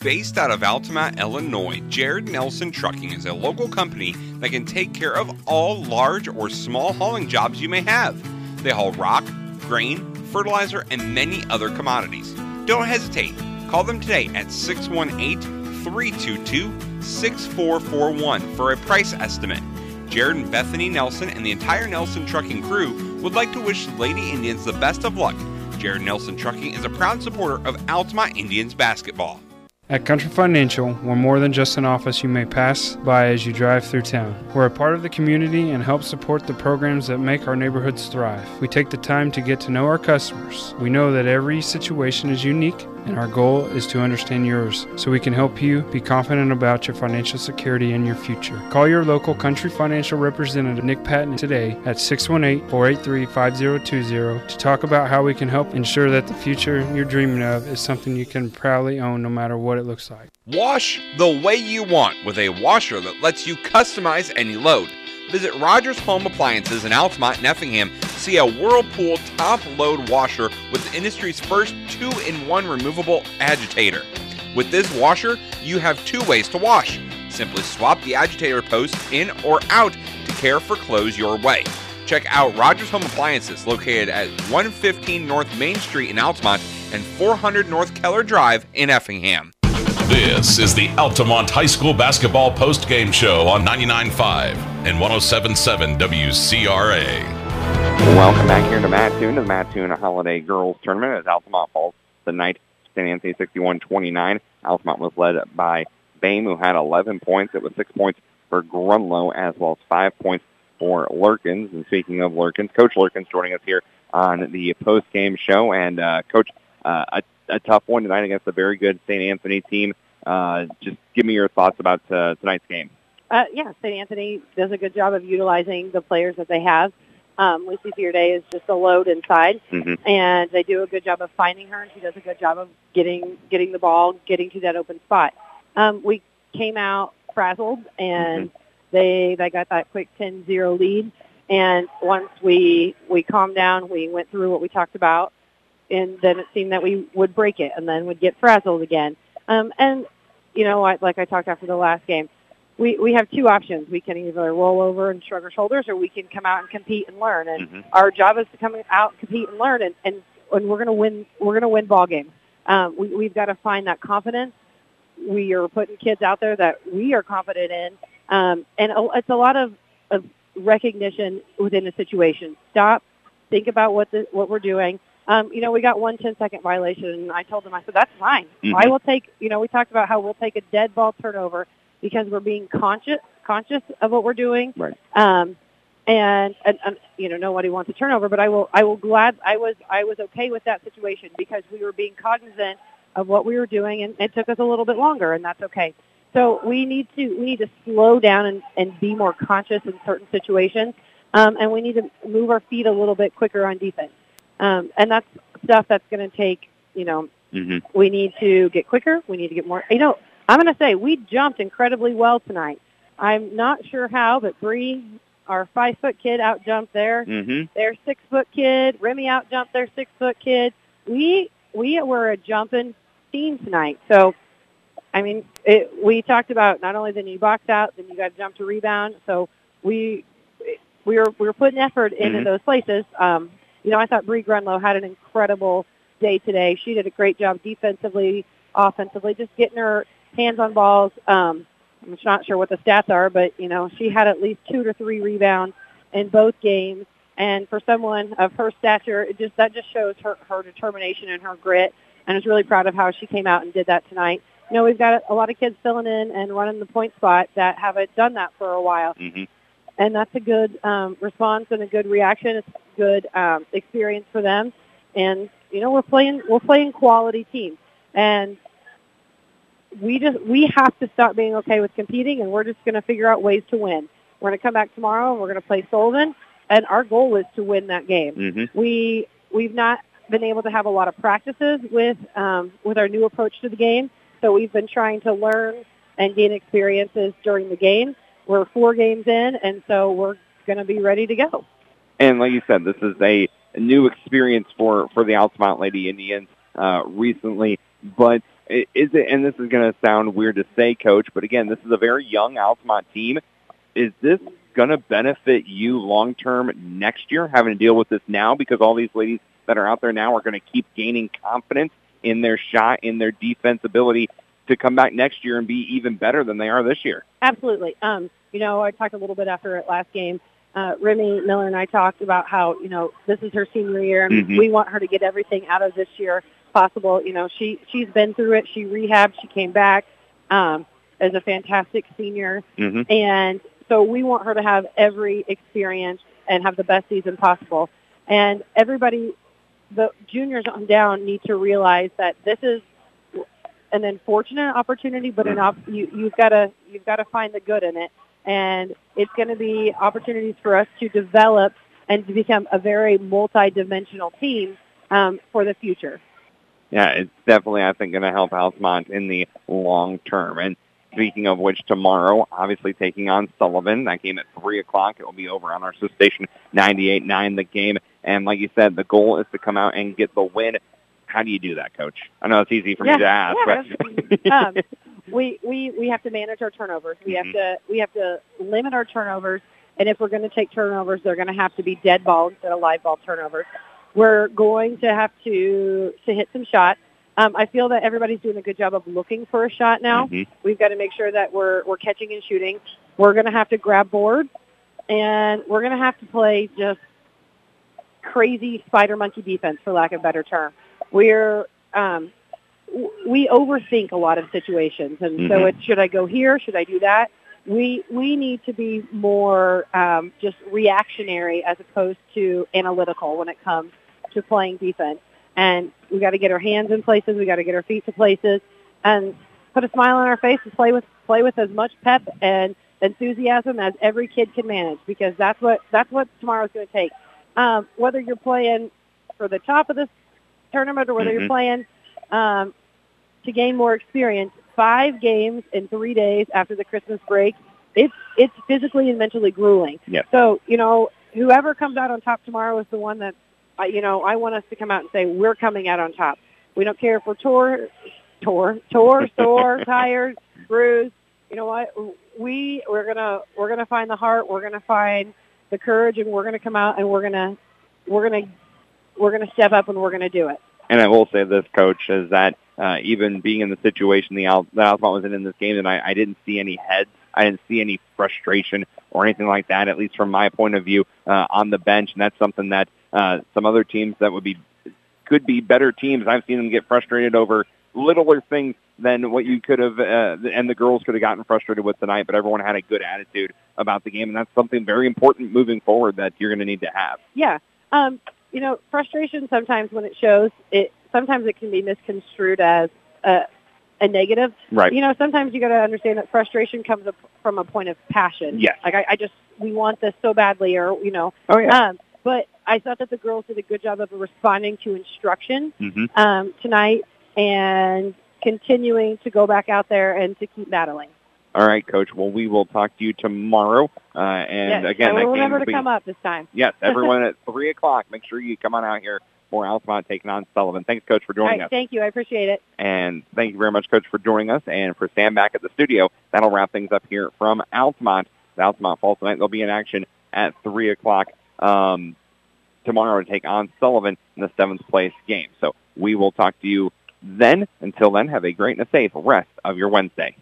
S5: Based out of Altamont, Illinois, Jared Nelson Trucking is a local company that can take care of all large or small hauling jobs you may have. They haul rock, grain, fertilizer, and many other commodities. Don't hesitate. Call them today at 618 322 6441 for a price estimate. Jared and Bethany Nelson and the entire Nelson Trucking crew would like to wish the Lady Indians the best of luck. Jared Nelson Trucking is a proud supporter of Altamont Indians basketball.
S3: At Country Financial, we're more than just an office you may pass by as you drive through town. We're a part of the community and help support the programs that make our neighborhoods thrive. We take the time to get to know our customers. We know that every situation is unique, and our goal is to understand yours so we can help you be confident about your financial security and your future. Call your local Country Financial representative, Nick Patton, today at 618 483 5020 to talk about how we can help ensure that the future you're dreaming of is something you can proudly own no matter what it looks like.
S5: Wash the way you want with a washer that lets you customize any load. Visit Rogers Home Appliances in Altamont and Effingham. See a Whirlpool top load washer with the industry's first two in one removable agitator. With this washer, you have two ways to wash. Simply swap the agitator post in or out to care for clothes your way. Check out Rogers Home Appliances located at 115 North Main Street in Altamont and 400 North Keller Drive in Effingham.
S1: This is the Altamont High School Basketball Post Game Show on 99.5 and 107.7 WCRA.
S2: Welcome back here to Mattoon, to the Mattoon Holiday Girls Tournament as Altamont falls tonight, St. Anthony 61-29. Altamont was led by Bame, who had 11 points. It was six points for Grunlow, as well as five points for Lurkins. And speaking of Lurkins, Coach Lurkins joining us here on the post-game show. And, uh, Coach, uh, a, a tough one tonight against a very good St. Anthony team. Uh, just give me your thoughts about uh, tonight's game.
S12: Uh, yeah, St. Anthony does a good job of utilizing the players that they have. Um, Lucy Fearday is just a load inside,
S2: mm-hmm.
S12: and they do a good job of finding her, and she does a good job of getting getting the ball, getting to that open spot. Um, we came out frazzled, and
S2: Mm-hmm.
S12: they they got that quick 10-0 lead, And once we we calmed down, we went through what we talked about, and then it seemed that we would break it, and then would get frazzled again. Um, and you know, I, like I talked after the last game, we we have two options. We can either roll over and shrug our shoulders, or we can come out and compete and learn. And
S2: Mhm.
S12: our job is to come out, compete, and learn, and and, and we're going to win. We're going to win ball games. Um, we, we've got to find that confidence. We are putting kids out there that we are confident in, um, and it's a lot of, of recognition within a situation. Stop, think about what the, what we're doing. Um, you know, we got one 10-second violation, and I told them, I said, that's fine.
S2: Mhm.
S12: I will take, you know, we talked about how we'll take a dead ball turnover because we're being conscious conscious of what we're doing.
S2: Right.
S12: Um, and, and, and you know nobody wants a turnover, but I will I will glad I was I was okay with that situation because we were being cognizant of what we were doing, and it took us a little bit longer, and that's okay. So we need to we need to slow down and, and be more conscious in certain situations, um, and we need to move our feet a little bit quicker on defense, um, and that's stuff that's going to take you know
S2: Mhm.
S12: we need to get quicker. We need to get more. You know, I'm going to say we jumped incredibly well tonight. I'm not sure how, but Bree, our five foot kid, out jumped their
S2: Mhm.
S12: their six foot kid. Remy out jumped their six foot kid. We we were a jumping team tonight. So, I mean, it, we talked about not only then you box out, then you got to jump to rebound. So we we were we were putting effort into
S2: Mhm.
S12: those places. Um, you know, I thought Bree Grunlow had an incredible day today. She did a great job defensively, offensively, just getting her hands on balls. Um, I'm not sure what the stats are, but you know, she had at least two to three rebounds in both games. And for someone of her stature, it just that just shows her her determination and her grit. And I was really proud of how she came out and did that tonight. You know, we've got a lot of kids filling in and running the point spot that haven't done that for a while
S2: Mhm.
S12: And that's a good um, response and a good reaction. It's a good um, experience for them, and you know we're playing we're playing quality teams, and we just we have to stop being okay with competing, and we're just going to figure out ways to win. We're going to come back tomorrow, and we're going to play Sullivan, and our goal is to win that game.
S2: Mhm.
S12: We we've not been able to have a lot of practices with um, with our new approach to the game, so we've been trying to learn and gain experiences during the game. We're four games in, and so we're going to be ready to go.
S2: And like you said, this is a new experience for, for the Altamont Lady Indians uh, recently. But is it, and this is going to sound weird to say, Coach, but again, this is a very young Altamont team. Is this going to benefit you long-term next year, having to deal with this now? Because all these ladies that are out there now are going to keep gaining confidence in their shot, in their defense ability to come back next year and be even better than they are this year.
S12: Absolutely. Um, you know, I talked a little bit after it last game. Uh, Remy Miller and I talked about how, you know, this is her senior year and
S2: Mhm.
S12: we want her to get everything out of this year possible. You know, she, she's been through it. She rehabbed. She came back um, as a fantastic senior.
S2: Mm-hmm.
S12: And so we want her to have every experience and have the best season possible. And everybody, the juniors on down need to realize that this is an unfortunate opportunity, but an op- you, you've got to you've got to find the good in it, and it's going to be opportunities for us to develop and to become a very multi-dimensional team um, for the future.
S2: Yeah, it's definitely, I think, going to help Altamont in the long term. And speaking of which, tomorrow, obviously taking on Sullivan. That game at 3 o'clock. It will be over on our station, 98.9 the game. And like you said, the goal is to come out and get the win. How do you do that, Coach? I know it's easy for me to ask. but [laughs]
S12: um, we, we we have to manage our turnovers. We have to we have to limit our turnovers, and if we're going to take turnovers, they're going to have to be dead ball instead of live ball turnovers. We're going to have to to hit some shots. Um, I feel that everybody's doing a good job of looking for a shot now.
S2: Mhm.
S12: We've got to make sure that we're we're catching and shooting. We're going to have to grab boards, and we're going to have to play just crazy spider monkey defense, for lack of a better term. We're um, we overthink a lot of situations, and so
S2: Mhm.
S12: it's should I go here? Should I do that? We we need to be more um, just reactionary as opposed to analytical when it comes to playing defense. And we got to get our hands in places. We got to get our feet to places, and put a smile on our face and play with play with as much pep and enthusiasm as every kid can manage because that's what that's what tomorrow's going to take. Um, whether you're playing for the top of this tournament or whether
S2: Mhm.
S12: you're playing um, to gain more experience, five games in three days after the Christmas break, it's it's physically and mentally grueling.
S2: Yes.
S12: So you know whoever comes out on top tomorrow is the one that, you know, I want us to come out and say we're coming out on top. We don't care if we're tore, tore, tore, [laughs] sore, tired, bruised. You know what? We we're gonna we're gonna find the heart. We're gonna find the courage, and we're gonna come out and we're gonna we're gonna we're gonna step up and we're gonna do it.
S2: And I will say this, Coach, is that uh, even being in the situation the, Al- the Altamont was in in this game, and I, I didn't see any heads. I didn't see any frustration or anything like that, at least from my point of view, uh, on the bench. And that's something that uh, some other teams that would be could be better teams. I've seen them get frustrated over littler things than what you could have, uh, and the girls could have gotten frustrated with tonight. But everyone had a good attitude about the game, and that's something very important moving forward that you're going to need to have.
S12: Yeah. Um, you know, frustration sometimes when it shows, it sometimes it can be misconstrued as a, a negative.
S2: Right.
S12: You know, sometimes you got to understand that frustration comes up from a point of passion.
S2: Yes.
S12: Like I, I just we want this so badly, or you know.
S2: Oh, yeah.
S12: Um, but I thought that the girls did a good job of responding to instruction
S2: Mm-hmm.
S12: um, tonight and continuing to go back out there and to keep battling.
S2: All right, Coach. Well, we will talk to you tomorrow. Uh, and
S12: yes.
S2: again, that
S12: we'll remember to
S2: be,
S12: come up this time.
S2: Yes, [laughs] everyone at 3 o'clock. Make sure you come on out here for Altamont taking on Sullivan. Thanks, Coach, for joining
S12: right,
S2: us.
S12: thank you. I appreciate it.
S2: And thank you very much, Coach, for joining us. And for Sam back at the studio, that'll wrap things up here from Altamont. The Altamont Falls tonight. They'll be in action at 3 o'clock um, tomorrow to take on Sullivan in the seventh place game. So we will talk to you then. Until then, have a great and a safe rest of your Wednesday.